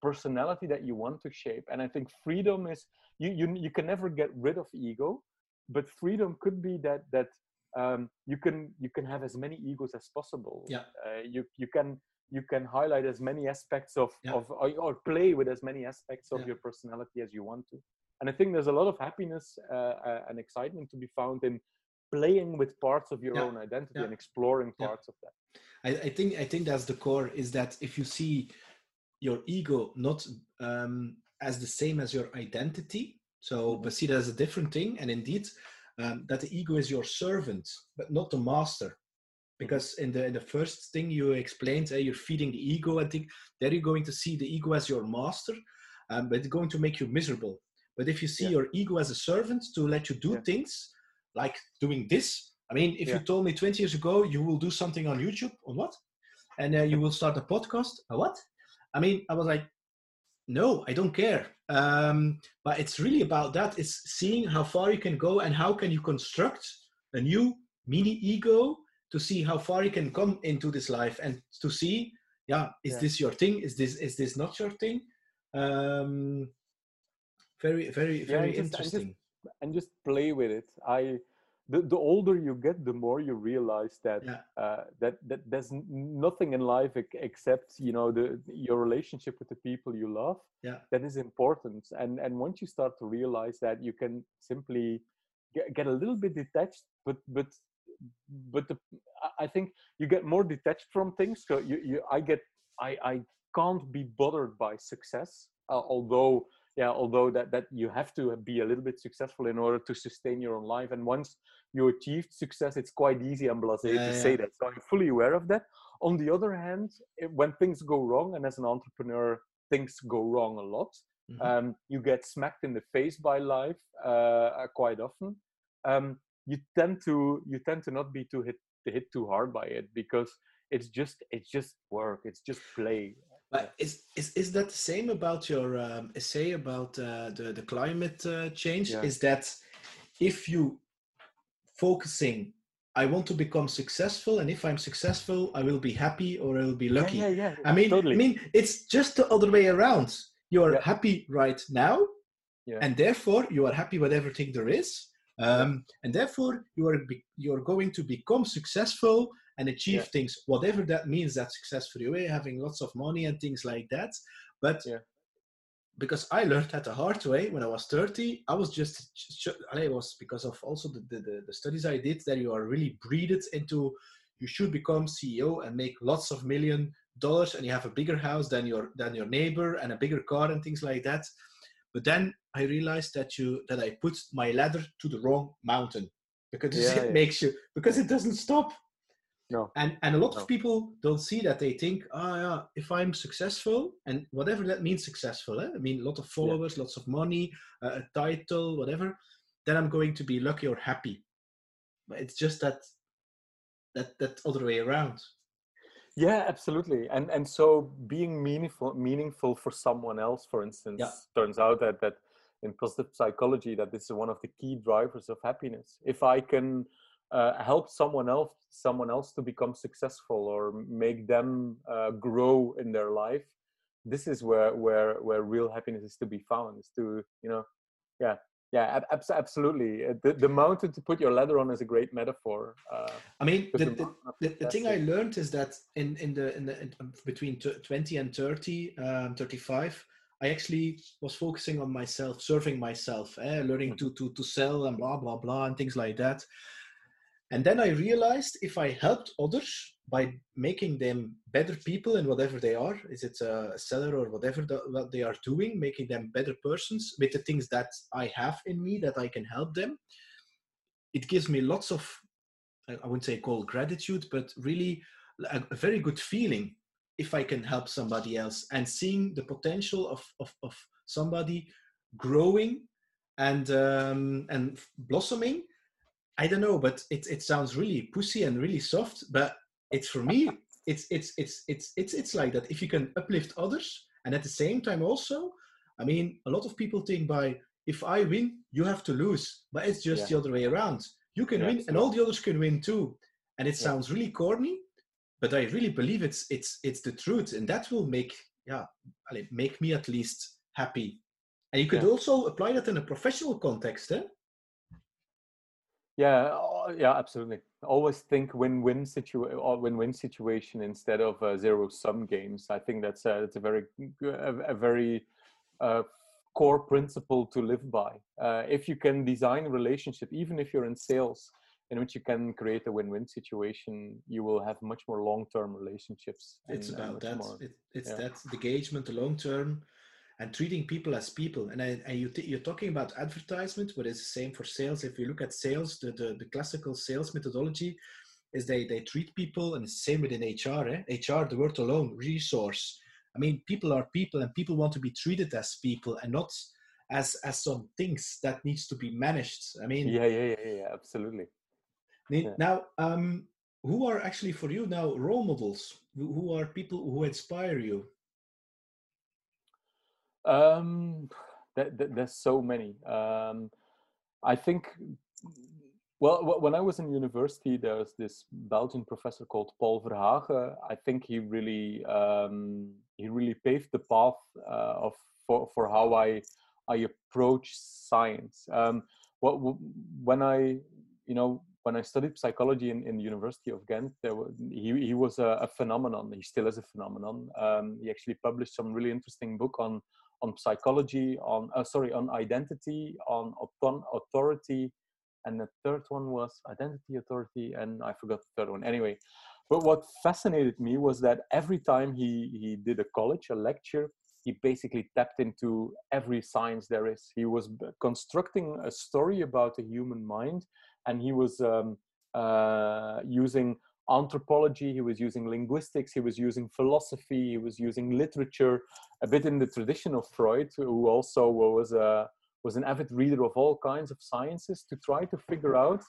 personality that you want to shape. And I think freedom is you you you can never get rid of ego, but freedom could be that that um, you can you can have as many egos as possible. Yeah. Uh, you you can you can highlight as many aspects of, yeah. of or, or, play with as many aspects of yeah. your personality as you want to and i think there's a lot of happiness uh, uh, and excitement to be found in playing with parts of your yeah. own identity and exploring parts of that I, I, think i think that's the core is that if you see your ego not um, as the same as your identity so mm-hmm. but see that as a different thing and indeed um, that the ego is your servant but not the master because in the in the first thing you explained uh, you're feeding the ego i think there you're going to see the ego as your master um, but it's going to make you miserable but if you see yeah. your ego as a servant to let you do yeah. things like doing this i mean if yeah. you told me 20 years ago you will do something on youtube or what and uh, you will start a podcast a what i mean i was like no i don't care um, but it's really about that it's seeing how far you can go and how can you construct a new mini ego to see how far you can come into this life and to see yeah is yeah. this your thing? Is this is this not your thing? Um very very very yeah, and interesting just, and just, and just play with it. I the, the older you get the more you realize that yeah. uh, that that there's nothing in life except you know the your relationship with the people you love yeah. that is important. And and once you start to realize that you can simply get, get a little bit detached but but but the, I think you get more detached from things. So you, you I get I I can't be bothered by success, uh, although yeah, although that that you have to be a little bit successful in order to sustain your own life. And once you achieved success, it's quite easy and blasé yeah, to yeah. say that. So I'm fully aware of that. On the other hand, when things go wrong, and as an entrepreneur, things go wrong a lot. Mm-hmm. Um, you get smacked in the face by life uh, quite often. Um, you tend to you tend to not be too hit hit too hard by it because it's just it's just work it's just play but is, is is that the same about your um, essay about uh, the the climate uh, change yeah. is that if you focusing I want to become successful, and if I'm successful, I will be happy or I will be lucky. Yeah, yeah, yeah. I mean, totally. I mean, it's just the other way around. You are happy right now, and therefore you are happy with everything there is um, and therefore you are be, you're going to become successful and achieve yeah. things whatever that means that success for you eh? having lots of money and things like that but yeah. because I learned that the hard way when I was 30. I was just, it was because of also the, the, the studies I did that you are really breeded into, you should become CEO and make lots of million dollars and you have a bigger house than your, than your neighbor and a bigger car and things like that. But then I realized that you, that I put my ladder to the wrong mountain because yeah, it yeah. makes you, because it doesn't stop. No. And and a lot no. of people don't see that. They think, oh yeah, if I'm successful, and whatever that means, successful. Eh? I mean, a lot of followers, yeah. lots of money, uh, a title, whatever. Then I'm going to be lucky or happy. But it's just that that that other way around. Yeah, absolutely. And and so being meaningful meaningful for someone else, for instance, yeah. turns out that that in positive psychology that this is one of the key drivers of happiness. If I can uh, help someone else someone else to become successful or make them uh, grow in their life this is where where where real happiness is to be found is to you know yeah yeah ab- absolutely uh, the, the mountain to put your ladder on is a great metaphor uh, i mean the, the, the, the, thing i learned is that in in the in the in, um, between 20 and 30 um, 35 I actually was focusing on myself, serving myself, eh, learning mm-hmm. to, to to sell and blah blah blah and things like that. And then I realized if I helped others by making them better people in whatever they are, is it a seller or whatever the, what they are doing, making them better persons with the things that I have in me that I can help them, it gives me lots of, I wouldn't say call gratitude, but really a, a very good feeling if I can help somebody else and seeing the potential of, of, of somebody growing and um, and blossoming I don't know, but it it sounds really pussy and really soft. But it's for me, it's it's it's it's it's it's like that. If you can uplift others, and at the same time also, I mean, a lot of people think by if I win, you have to lose, but it's just yeah. the other way around. You can yeah, win, and all the others can win too. And it sounds really corny, but I really believe it's it's it's the truth, and that will make yeah make me at least happy. And you could also apply that in a professional context, eh? Yeah, uh, yeah, absolutely. Always think win-win situation or win-win situation instead of uh, zero-sum games. I think that's a, that's a very a, a very uh, core principle to live by. Uh, if you can design a relationship, even if you're in sales, in which you can create a win-win situation, you will have much more long-term relationships. It's and, about that. More, it, it's yeah. that the engagement, the long-term and treating people as people. And, I, and you you're talking about advertisement, but it's the same for sales. If you look at sales, the, the, the classical sales methodology is they, they treat people, and it's the same within HR. Eh? HR, the word alone, resource. I mean, people are people, and people want to be treated as people and not as as some things that needs to be managed. I mean, yeah, yeah, yeah, yeah absolutely. Now, um, who are actually for you now role models? Who are people who inspire you? Um, th- th- there's so many. Um, I think, well, w- when I was in university, there was this Belgian professor called Paul Verhaeghe. I think he really um, he really paved the path uh, of for, for how I I approach science. Um, what when I you know when I studied psychology in, in the University of Ghent, there was, he, he was a, a phenomenon. He still is a phenomenon. Um, he actually published some really interesting book on on psychology, on uh, sorry, on identity, on authority, and the third one was identity, authority, and I forgot the third one. Anyway, but what fascinated me was that every time he he did a college, a lecture, he basically tapped into every science there is. He was constructing a story about the human mind, and he was um, uh, using anthropology, he was using linguistics, he was using philosophy, he was using literature, a bit in the tradition of Freud, who also was a was an avid reader of all kinds of sciences to try to figure out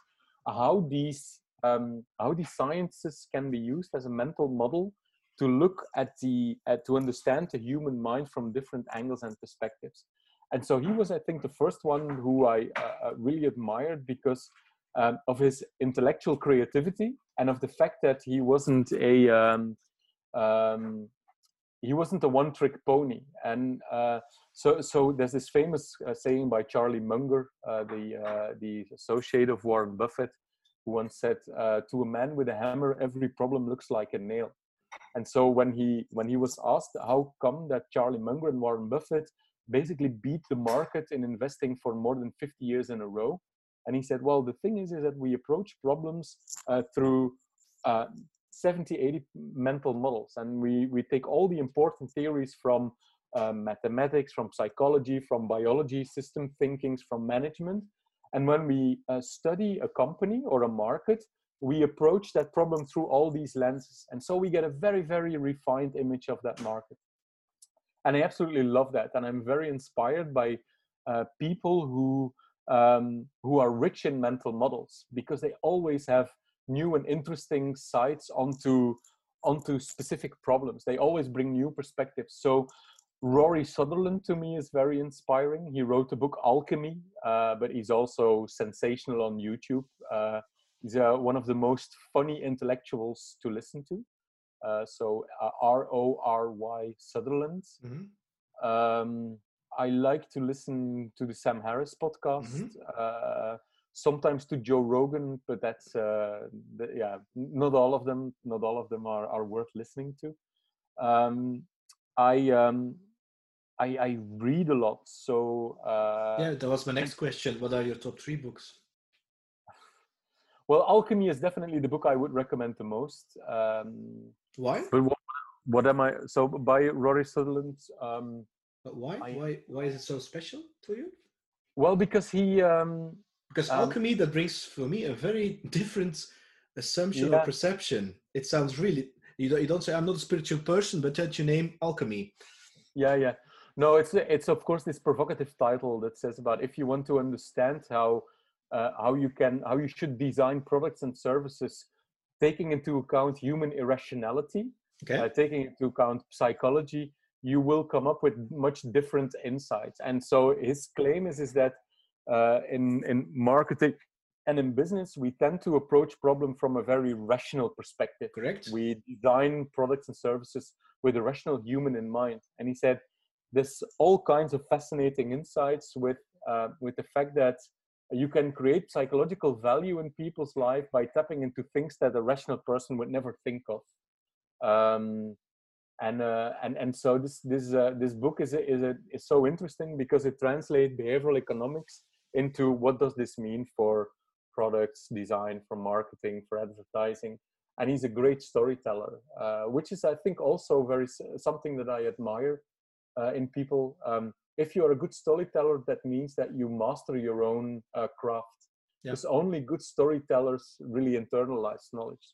how these um, how these sciences can be used as a mental model to look at the to understand the human mind from different angles and perspectives. And so he was, I think, the first one who I uh, uh really admired because um, of his intellectual creativity and of the fact that he wasn't a um, um, he wasn't a one-trick pony. And uh, so, so there's this famous uh, saying by Charlie Munger, uh, the uh, the associate of Warren Buffett, who once said, uh, "To a man with a hammer, every problem looks like a nail." And so when he when he was asked how come that Charlie Munger and Warren Buffett basically beat the market in investing for more than 50 years in a row. And he said, well, the thing is, is that we approach problems uh, through uh, 70, 80 mental models. And we, we take all the important theories from uh, mathematics, from psychology, from biology, system thinkings, from management. And when we uh, study a company or a market, we approach that problem through all these lenses. And so we get a very, very refined image of that market. And I absolutely love that. And I'm very inspired by uh, people who um, who are rich in mental models because they always have new and interesting sights onto onto specific problems. They always bring new perspectives. So Rory Sutherland to me is very inspiring. He wrote the book Alchemy, uh, but he's also sensational on YouTube. Uh, he's uh, one of the most funny intellectuals to listen to. Uh, so uh, R O R Y Sutherland. Mm-hmm. Um, I like to listen to the Sam Harris podcast. Mm-hmm. Uh, sometimes to Joe Rogan, but that's uh, the, yeah, not all of them. Not all of them are, are worth listening to. Um, I, um, I I read a lot, so uh, yeah, that was my next question. What are your top three books? Well, Alchemy is definitely the book I would recommend the most. Um, Why? But what, what am I? So by Rory Sutherland. Um, but why? I, why? Why is it so special to you? Well, because he. Um, because um, alchemy that brings for me a very different assumption yeah. or perception. It sounds really. You don't, you don't say I'm not a spiritual person, but that you name alchemy. Yeah, yeah. No, it's it's of course this provocative title that says about if you want to understand how uh, how you can how you should design products and services, taking into account human irrationality, okay. uh, taking into account psychology, you will come up with much different insights. And so his claim is, is that uh, in, in marketing and in business, we tend to approach problem from a very rational perspective. Correct. We design products and services with a rational human in mind. And he said, there's all kinds of fascinating insights with, uh, with the fact that you can create psychological value in people's life by tapping into things that a rational person would never think of. Um, and uh, and and so this this uh, this book is a, is a, is so interesting because it translates behavioral economics into what does this mean for products design for marketing for advertising. And he's a great storyteller uh, which is i think also very something that i admire uh, in people. Um, if you're a good storyteller that means that you master your own uh, craft. Yeah. because only good storytellers really internalize knowledge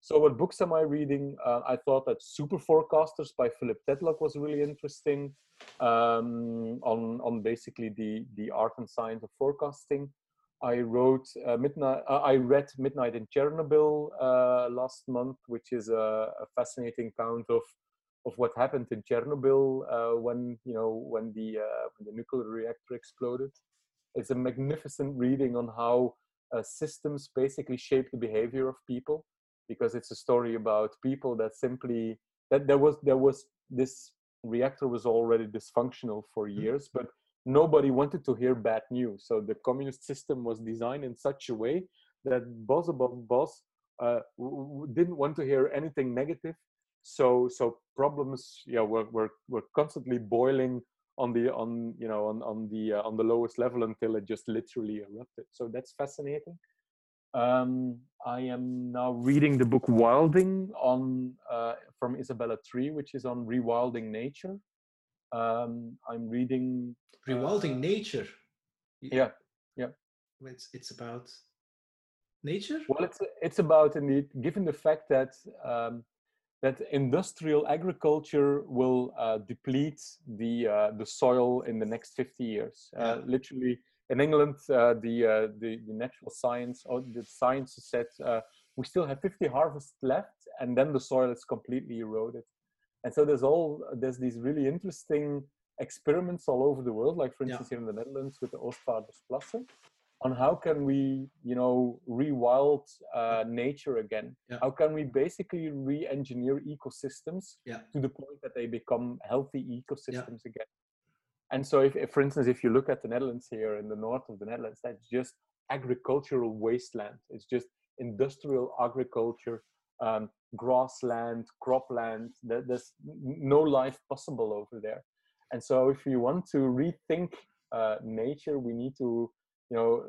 so what books am I reading? Uh, I thought that Super Forecasters by Philip Tetlock was really interesting um, on on basically the the art and science of forecasting. I wrote uh, midnight. Uh, I read Midnight in Chernobyl uh, last month, which is a, a, fascinating account of of what happened in Chernobyl uh, when you know when the uh, when the nuclear reactor exploded. It's a magnificent reading on how systems basically shape the behavior of people because it's a story about people that simply that there was there was this reactor was already dysfunctional for mm-hmm. years but nobody wanted to hear bad news. So the communist system was designed in such a way that boss above boss uh, didn't want to hear anything negative. So so problems yeah were, were, were constantly boiling on the on you know on, on the uh, on the lowest level until it just literally erupted. So that's fascinating um, I am now reading the book Wilding on uh, from Isabella Tree, which is on rewilding nature. Um, I'm reading rewilding uh, nature. Yeah, yeah. It's it's about nature. Well, it's it's about indeed, given the fact that um, that industrial agriculture will uh, deplete the uh, the soil in the next 50 years. Uh, yeah. Literally, in England, uh, the, uh, the, the natural science or the science said uh, we still have 50 harvests left, and then the soil is completely eroded. And so there's all there's these really interesting experiments all over the world, like for instance yeah. here in the Netherlands with the Oostvaardersplassen, on how can we, you know, rewild uh, nature again? Yeah. How can we basically re-engineer ecosystems yeah. to the point that they become healthy ecosystems again? And so, if, if, for instance, if you look at the Netherlands here in the north of the Netherlands, that's just agricultural wasteland. It's just industrial agriculture, um, grassland, cropland. There's no life possible over there. And so, if you want to rethink uh, nature, we need to, you know,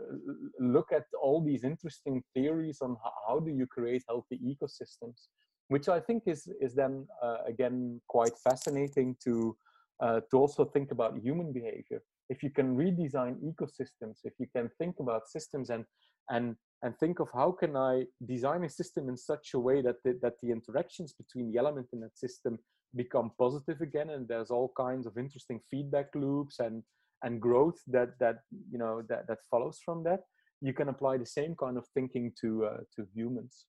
look at all these interesting theories on how, how do you create healthy ecosystems, which I think is is then uh, again quite fascinating to uh, to also think about human behavior. If you can redesign ecosystems, if you can think about systems and and and think of how can I design a system in such a way that the, that the interactions between the element in that system become positive again, and there's all kinds of interesting feedback loops and and growth that that you know that that follows from that. You can apply the same kind of thinking to uh, to humans.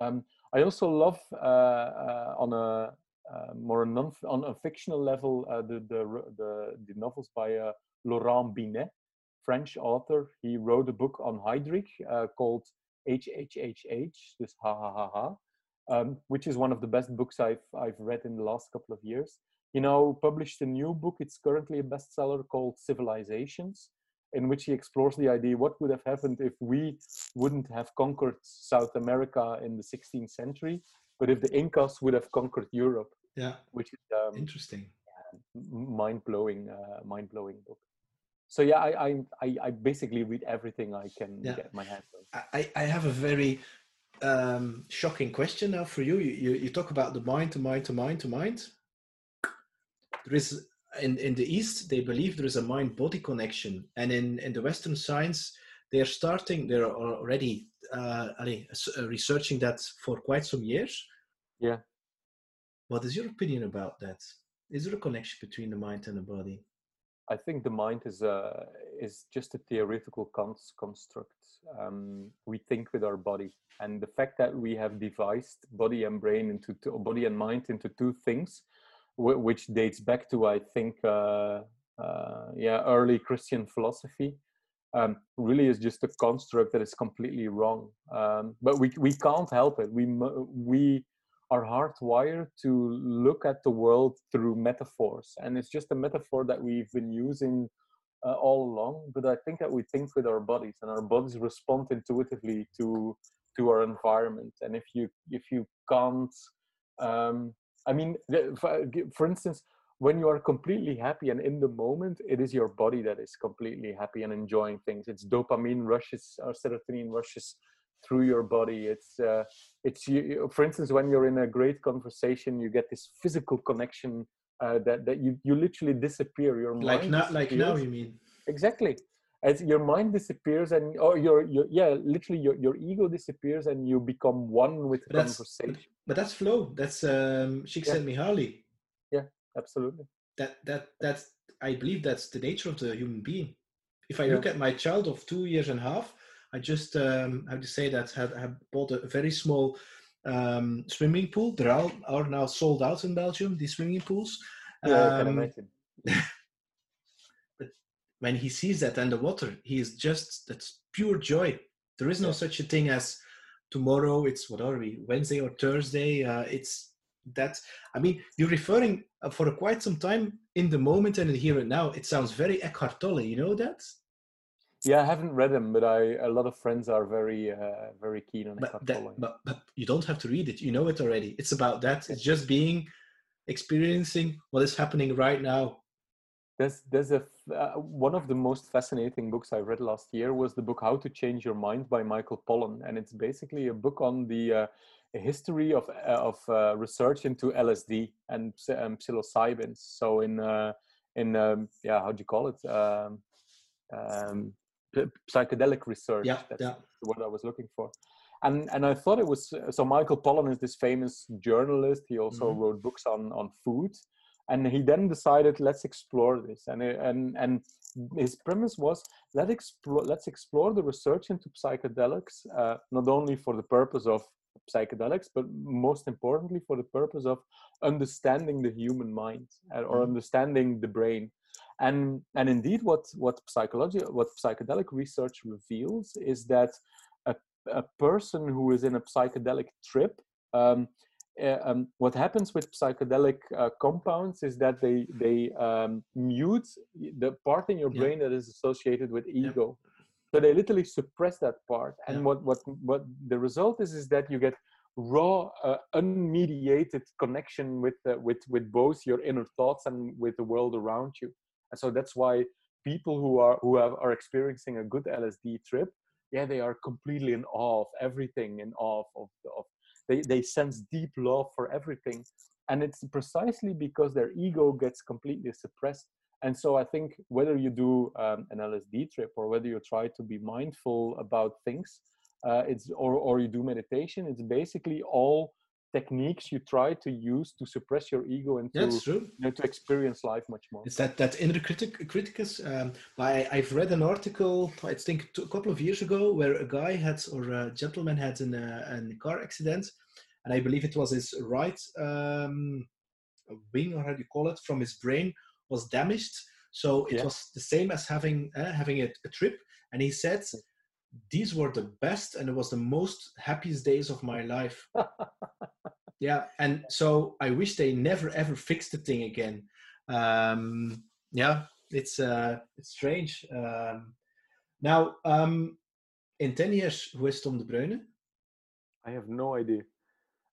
Um, I also love uh, uh, on a uh, more non on a fictional level uh, the, the the the novels by uh, Laurent Binet, French author. He wrote a book on Heydrich uh, called HHHH, this ha ha ha ha, um, which is one of the best books I've I've read in the last couple of years. He now published a new book. It's currently a bestseller called Civilizations, in which he explores the idea what would have happened if we wouldn't have conquered South America in the 16th century, but if the Incas would have conquered Europe. Yeah, which is um, interesting, mind blowing, uh, mind blowing book so yeah I, I i basically read everything i can yeah. get my hands on i i have a very um shocking question now for you. you you you talk about the mind to mind to mind to mind there is in in the east they believe there is a mind body connection and in in the western science they're starting they're already uh, uh, researching that for quite some years. Yeah. What is your opinion about that? Is there a connection between the mind and the body? I think the mind is a is just a theoretical construct. Um, we think with our body, and the fact that we have devised body and brain into two, body and mind into two things, which dates back to I think uh, uh, yeah early Christian philosophy, um, really is just a construct that is completely wrong. Um, but we we can't help it. We we are hardwired to look at the world through metaphors. And it's just a metaphor that we've been using uh, all along. But I think that we think with our bodies and our bodies respond intuitively to to our environment. And if you if you can't, um, I mean, for instance, when you are completely happy and in the moment, it is your body that is completely happy and enjoying things. It's dopamine rushes or serotonin rushes through your body. It's uh, it's you, for instance when you're in a great conversation you get this physical connection uh, that that you you literally disappear. Your mind like not like now you mean? Exactly. As your mind disappears and or your, your yeah literally your, your ego disappears and you become one with the conversation. but that's flow that's um Csikszentmihalyi yeah absolutely that that that's i believe that's the nature of the human being if i yeah. look at my child of two years and a half I just um, to say that had, had bought a very small um, swimming pool. There are, are now sold out in Belgium. These swimming pools. Yeah, um, I can um, imagine. but when he sees that and the water, he is just that's pure joy. There is no yeah. such a thing as tomorrow. It's what are we? Wednesday or Thursday? Uh, it's that. I mean, you're referring uh, for quite some time in the moment and in here and now. It sounds very Eckhart Tolle. You know that? Yeah, I haven't read them, but I a lot of friends are very uh, very keen on but, that, but but you don't have to read it. You know it already. It's about that. It's just being experiencing what is happening right now. There's there's a uh, one of the most fascinating books I read last year was the book How to Change Your Mind by Michael Pollan, and it's basically a book on the uh, history of uh, of uh, research into LSD and um, psilocybins. So in uh, in um, yeah, how do you call it? Um, um, psychedelic research. Yeah, That's yeah. what I was looking for. And and I thought it was so. Michael Pollan is this famous journalist. He also mm-hmm. wrote books on on food, and he then decided let's explore this. And and and his premise was let explore let's explore the research into psychedelics, uh, not only for the purpose of psychedelics, but most importantly for the purpose of understanding the human mind uh, or mm-hmm. understanding the brain and and indeed what what psychology what psychedelic research reveals is that a, a person who is in a psychedelic trip um, um, what happens with psychedelic uh, compounds is that they they um, mute the part in your brain yeah. that is associated with ego yeah. so they literally suppress that part and yeah. what what what the result is is that you get raw, uh, unmediated connection with uh, with with both your inner thoughts and with the world around you. And so that's why people who are who have, are experiencing a good LSD trip, yeah, they are completely in awe of everything, in awe of, of they they sense deep love for everything, and it's precisely because their ego gets completely suppressed. And so I think whether you do um, an LSD trip or whether you try to be mindful about things, uh, it's or or you do meditation it's basically all techniques you try to use to suppress your ego and to, you know, to experience life much more. It's that that inner critic criticus. Um, I, I've read an article I think a couple of years ago where a guy had or a gentleman had an, uh, a car accident, and I believe it was his right um, wing or how do you call it from his brain was damaged. So it yeah. was the same as having uh, having a, a trip, and he said these were the best and it was the most happiest days of my life. Yeah and so i wish they never ever fixed the thing again. Um yeah it's uh it's strange. Um now um in 10 years who is tom de bruyne? I have no idea.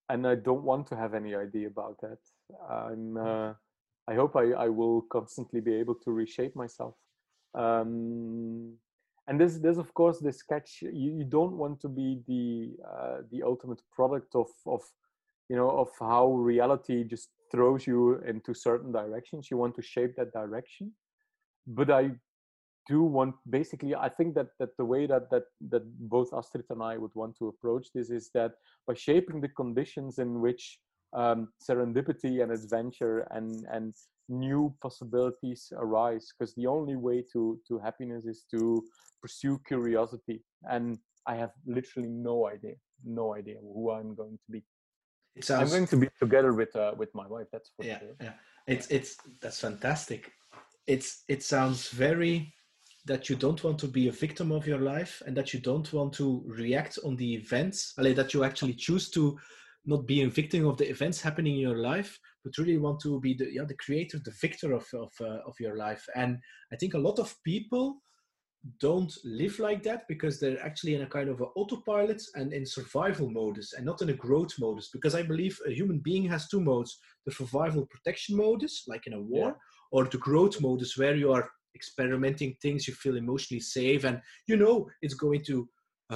And i don't want to have any idea about that. I'm uh i hope i i will constantly be able to reshape myself. Um and this this of course the sketch you, you don't want to be the uh, the ultimate product of of you know of how reality just throws you into certain directions. You want to shape that direction. But i do want basically i think that that the way that that that both astrid and i would want to approach this is that by shaping the conditions in which um, serendipity and adventure and and new possibilities arise because the only way to to happiness is to pursue curiosity and i have literally no idea no idea who i'm going to be. It sounds, i'm going to be together with uh, with my wife that's for yeah sure. yeah. It's it's that's fantastic. It's it sounds very that you don't want to be a victim of your life and that you don't want to react on the events that you actually choose to not be a victim of the events happening in your life but really want to be the yeah the creator the victor of of, uh, of your life. And i think a lot of people don't live like that because they're actually in a kind of an autopilot and in survival modus and not in a growth modus. Because i believe a human being has two modes the survival protection modus like in a war yeah. or the growth modus where you are experimenting things you feel emotionally safe and you know it's going to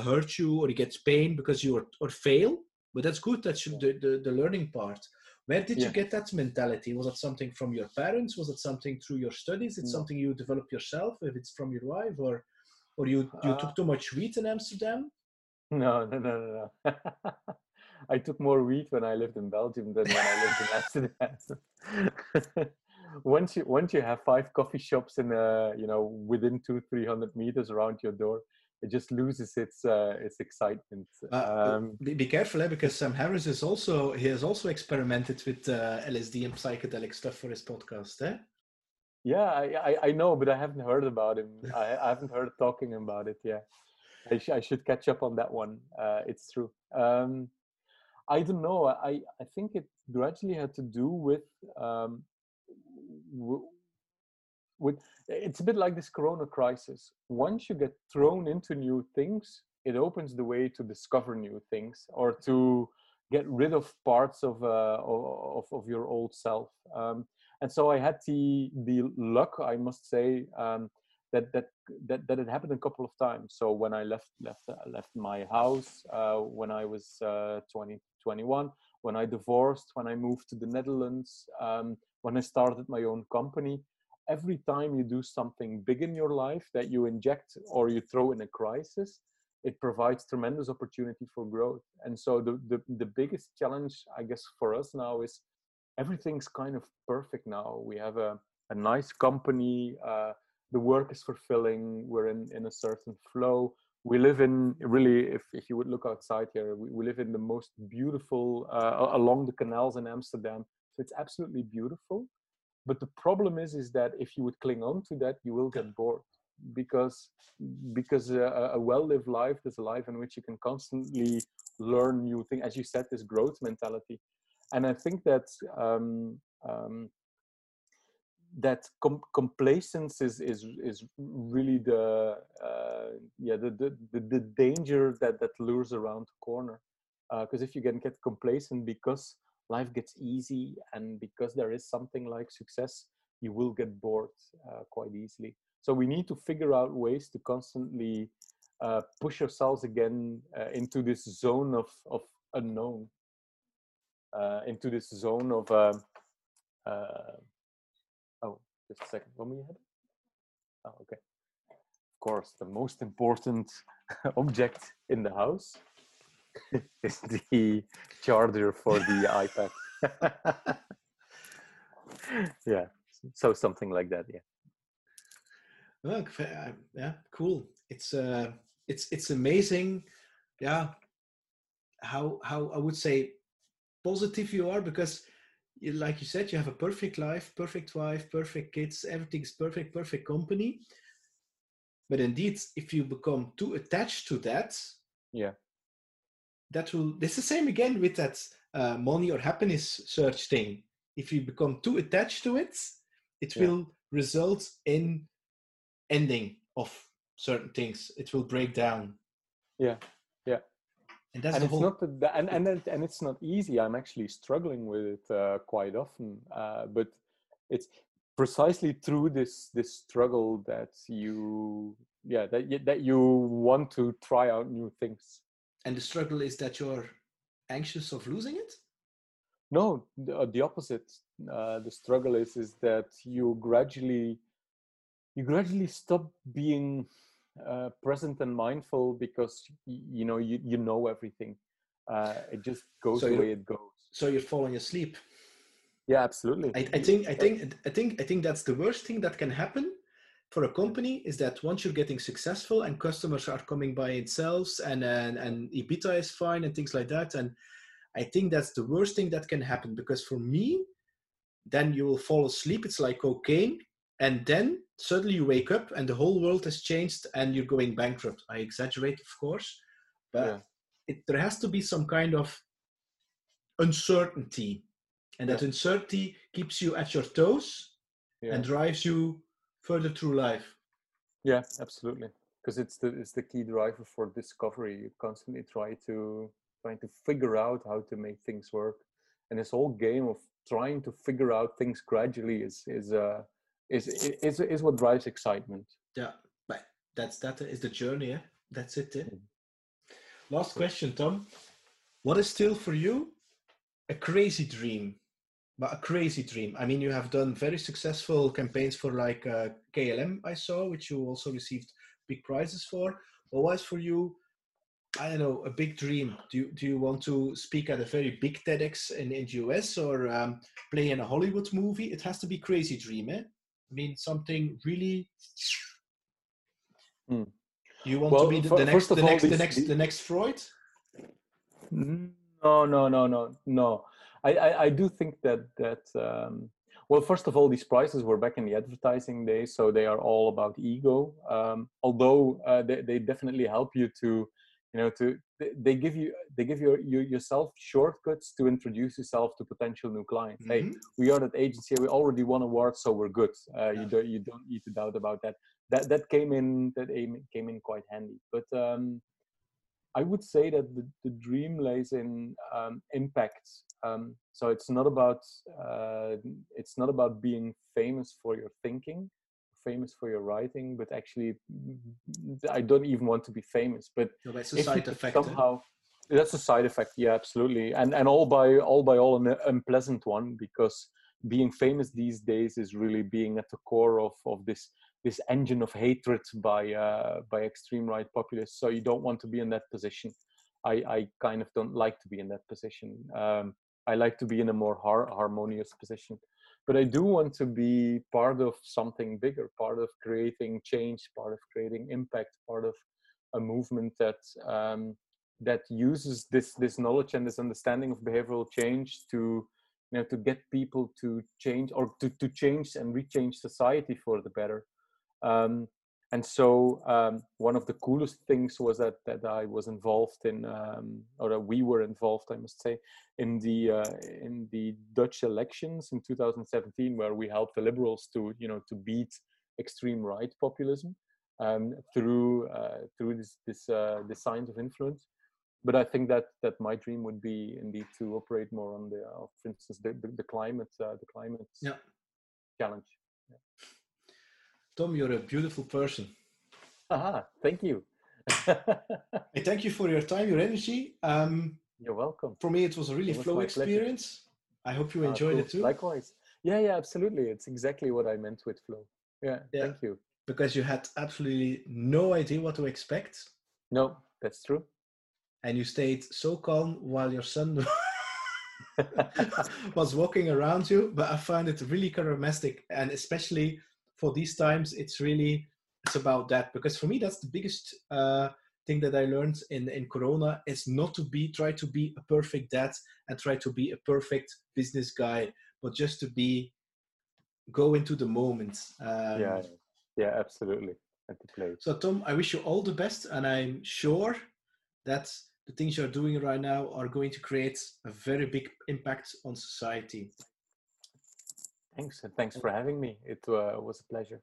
hurt you or you get pain because you are, or fail. But that's good. That's the, the, the learning part where did yeah. you get that mentality? Was it something from your parents? Was it something through your studies? It's no. something you develop yourself? If it's from your wife, or or you you uh, took too much wheat in Amsterdam? No, no, no, no, no. I took more wheat when I lived in Belgium than when I lived in Amsterdam. once you once you have five coffee shops in a you know within two three hundred meters around your door, it just loses its uh, its excitement. Uh, um, be, be, careful, eh? because Sam Harris is also he has also experimented with uh, LSD and psychedelic stuff for his podcast. Eh? Yeah, I, I, I know, but I haven't heard about him. I, I haven't heard talking about it. Yeah, I, sh- I should catch up on that one. Uh, it's true. Um, I don't know. I I think it gradually had to do with um, w- with it's a bit like this corona crisis. Once you get thrown into new things it opens the way to discover new things or to get rid of parts of uh, of, of your old self. Um, and so i had the the luck i must say um, that, that that that it happened a couple of times. So when i left left uh, left my house uh, when i was uh, 20 21 when i divorced when i moved to the netherlands um, when i started my own company every time you do something big in your life that you inject or you throw in a crisis, it provides tremendous opportunity for growth. And so the, the, the biggest challenge, I guess, for us now is everything's kind of perfect now. We have a, a nice company, uh, the work is fulfilling, we're in, in a certain flow. We live in really, if, if you would look outside here, we, we live in the most beautiful, uh, along the canals in Amsterdam. So it's absolutely beautiful but the problem is is that if you would cling on to that you will get bored because because a, a well-lived life is a life in which you can constantly learn new things as you said this growth mentality. And i think that um, um, that com- complacence is is is really the uh, yeah the, the the danger that that lures around the corner. Because uh, if you can get complacent because life gets easy and because there is something like success, you will get bored uh, quite easily. So we need to figure out ways to constantly uh, push ourselves again uh, into this zone of, of unknown, uh, into this zone of, um, uh, oh, just a second, when we had Oh, okay. Of course, the most important object in the house is the charger for the iPad. yeah, so something like that. Yeah. Look, yeah, cool. It's uh, it's it's amazing. Yeah, how how I would say positive you are because, you, like you said, you have a perfect life, perfect wife, perfect kids, everything's perfect, perfect company. But indeed, if you become too attached to that, yeah, that will. It's the same again with that uh, money or happiness search thing. If you become too attached to it, it yeah. will result in ending of certain things. It will break down. Yeah, yeah. And that's and the it's whole. not the, and and and it's not easy. I'm actually struggling with it uh, quite often. Uh, but it's precisely through this this struggle that you yeah that you, that you want to try out new things and the struggle is that you're anxious of losing it? No the, uh, the opposite. Uh, the struggle is is that you gradually you gradually stop being uh, present and mindful because you, you know you, you know everything. Uh, it just goes so the way it goes. so you're falling asleep? Yeah absolutely. I, I think i think i think i think that's the worst thing that can happen for a company is that once you're getting successful and customers are coming by themselves and and, and ebitda is fine and things like that and i think that's the worst thing that can happen because for me then you will fall asleep it's like cocaine and then suddenly you wake up and the whole world has changed and you're going bankrupt i exaggerate of course but yeah. it, there has to be some kind of uncertainty and that uncertainty keeps you at your toes yeah. and drives you further through life. Yeah absolutely. Because it's the it's the key driver for discovery. You constantly try to trying to figure out how to make things work. And this whole game of trying to figure out things gradually is is uh is is is what drives excitement. Yeah but that's that is the journey yeah? that's it eh? mm. last question tom. What is still for you a crazy dream but a crazy dream. I mean, you have done very successful campaigns for like uh, KLM, I saw, which you also received big prizes for. What was for you? I don't know, a big dream. Do you, do you want to speak at a very big TEDx in, in the US or um, play in a Hollywood movie? It has to be crazy dream, eh? I mean, something really. Hmm. You want well, to be the, the next, the next, the next, the next Freud? No, no, no, no, no. I, I, I do think that that um, well, first of all, these prices were back in the advertising days, so they are all about ego. Um, although uh, they, they definitely help you to, you know, to they give you they give you, you yourself shortcuts to introduce yourself to potential new clients. Mm-hmm. Hey, we are that agency. We already won awards, so we're good. Uh, yeah. You don't you don't need to doubt about that. That that came in that came in quite handy. But um, I would say that the, the dream lays in um, impact um, so it's not about uh, it's not about being famous for your thinking, famous for your writing, but actually, I don't even want to be famous. But no, that's a side effect. Somehow, that's a side effect. Yeah, absolutely, and and all by all by all an unpleasant one because being famous these days is really being at the core of of this this engine of hatred by uh, by extreme right populists. So you don't want to be in that position. I, I kind of don't like to be in that position. Um, I like to be in a more har- harmonious position. But I do want to be part of something bigger, part of creating change, part of creating impact, part of a movement that um, that uses this this knowledge and this understanding of behavioral change to you know to get people to change or to, to change and rechange society for the better. Um, and so um, one of the coolest things was that that I was involved in, um, or that we were involved, I must say, in the uh, in the Dutch elections in 2017, where we helped the liberals to you know to beat extreme right populism um, through uh, through this this uh, this signs of influence. but I think that that my dream would be indeed to operate more on the, uh, for instance, the the, the climate uh, the climate yeah. challenge. Yeah. Tom, you're a beautiful person. Aha, thank you. I thank you for your time, your energy. Um, you're welcome. For me, it was a really flow experience. Pleasure. I hope you enjoyed uh, cool. it too. Likewise. Yeah, yeah, absolutely. It's exactly what I meant with flow. Yeah, yeah, thank you. Because you had absolutely no idea what to expect. No, that's true and you stayed so calm while your son was walking around you but i find it really charismatic and especially for these times it's really it's about that. Because for me that's the biggest uh, thing that i learned in in corona is not to be try to be a perfect dad and try to be a perfect business guy but just to be go into the moment um, yeah yeah absolutely. At the place. So tom i wish you all the best and i'm sure that the things you're doing right now are going to create a very big impact on society. Thanks, and thanks for having me. It uh, was a pleasure.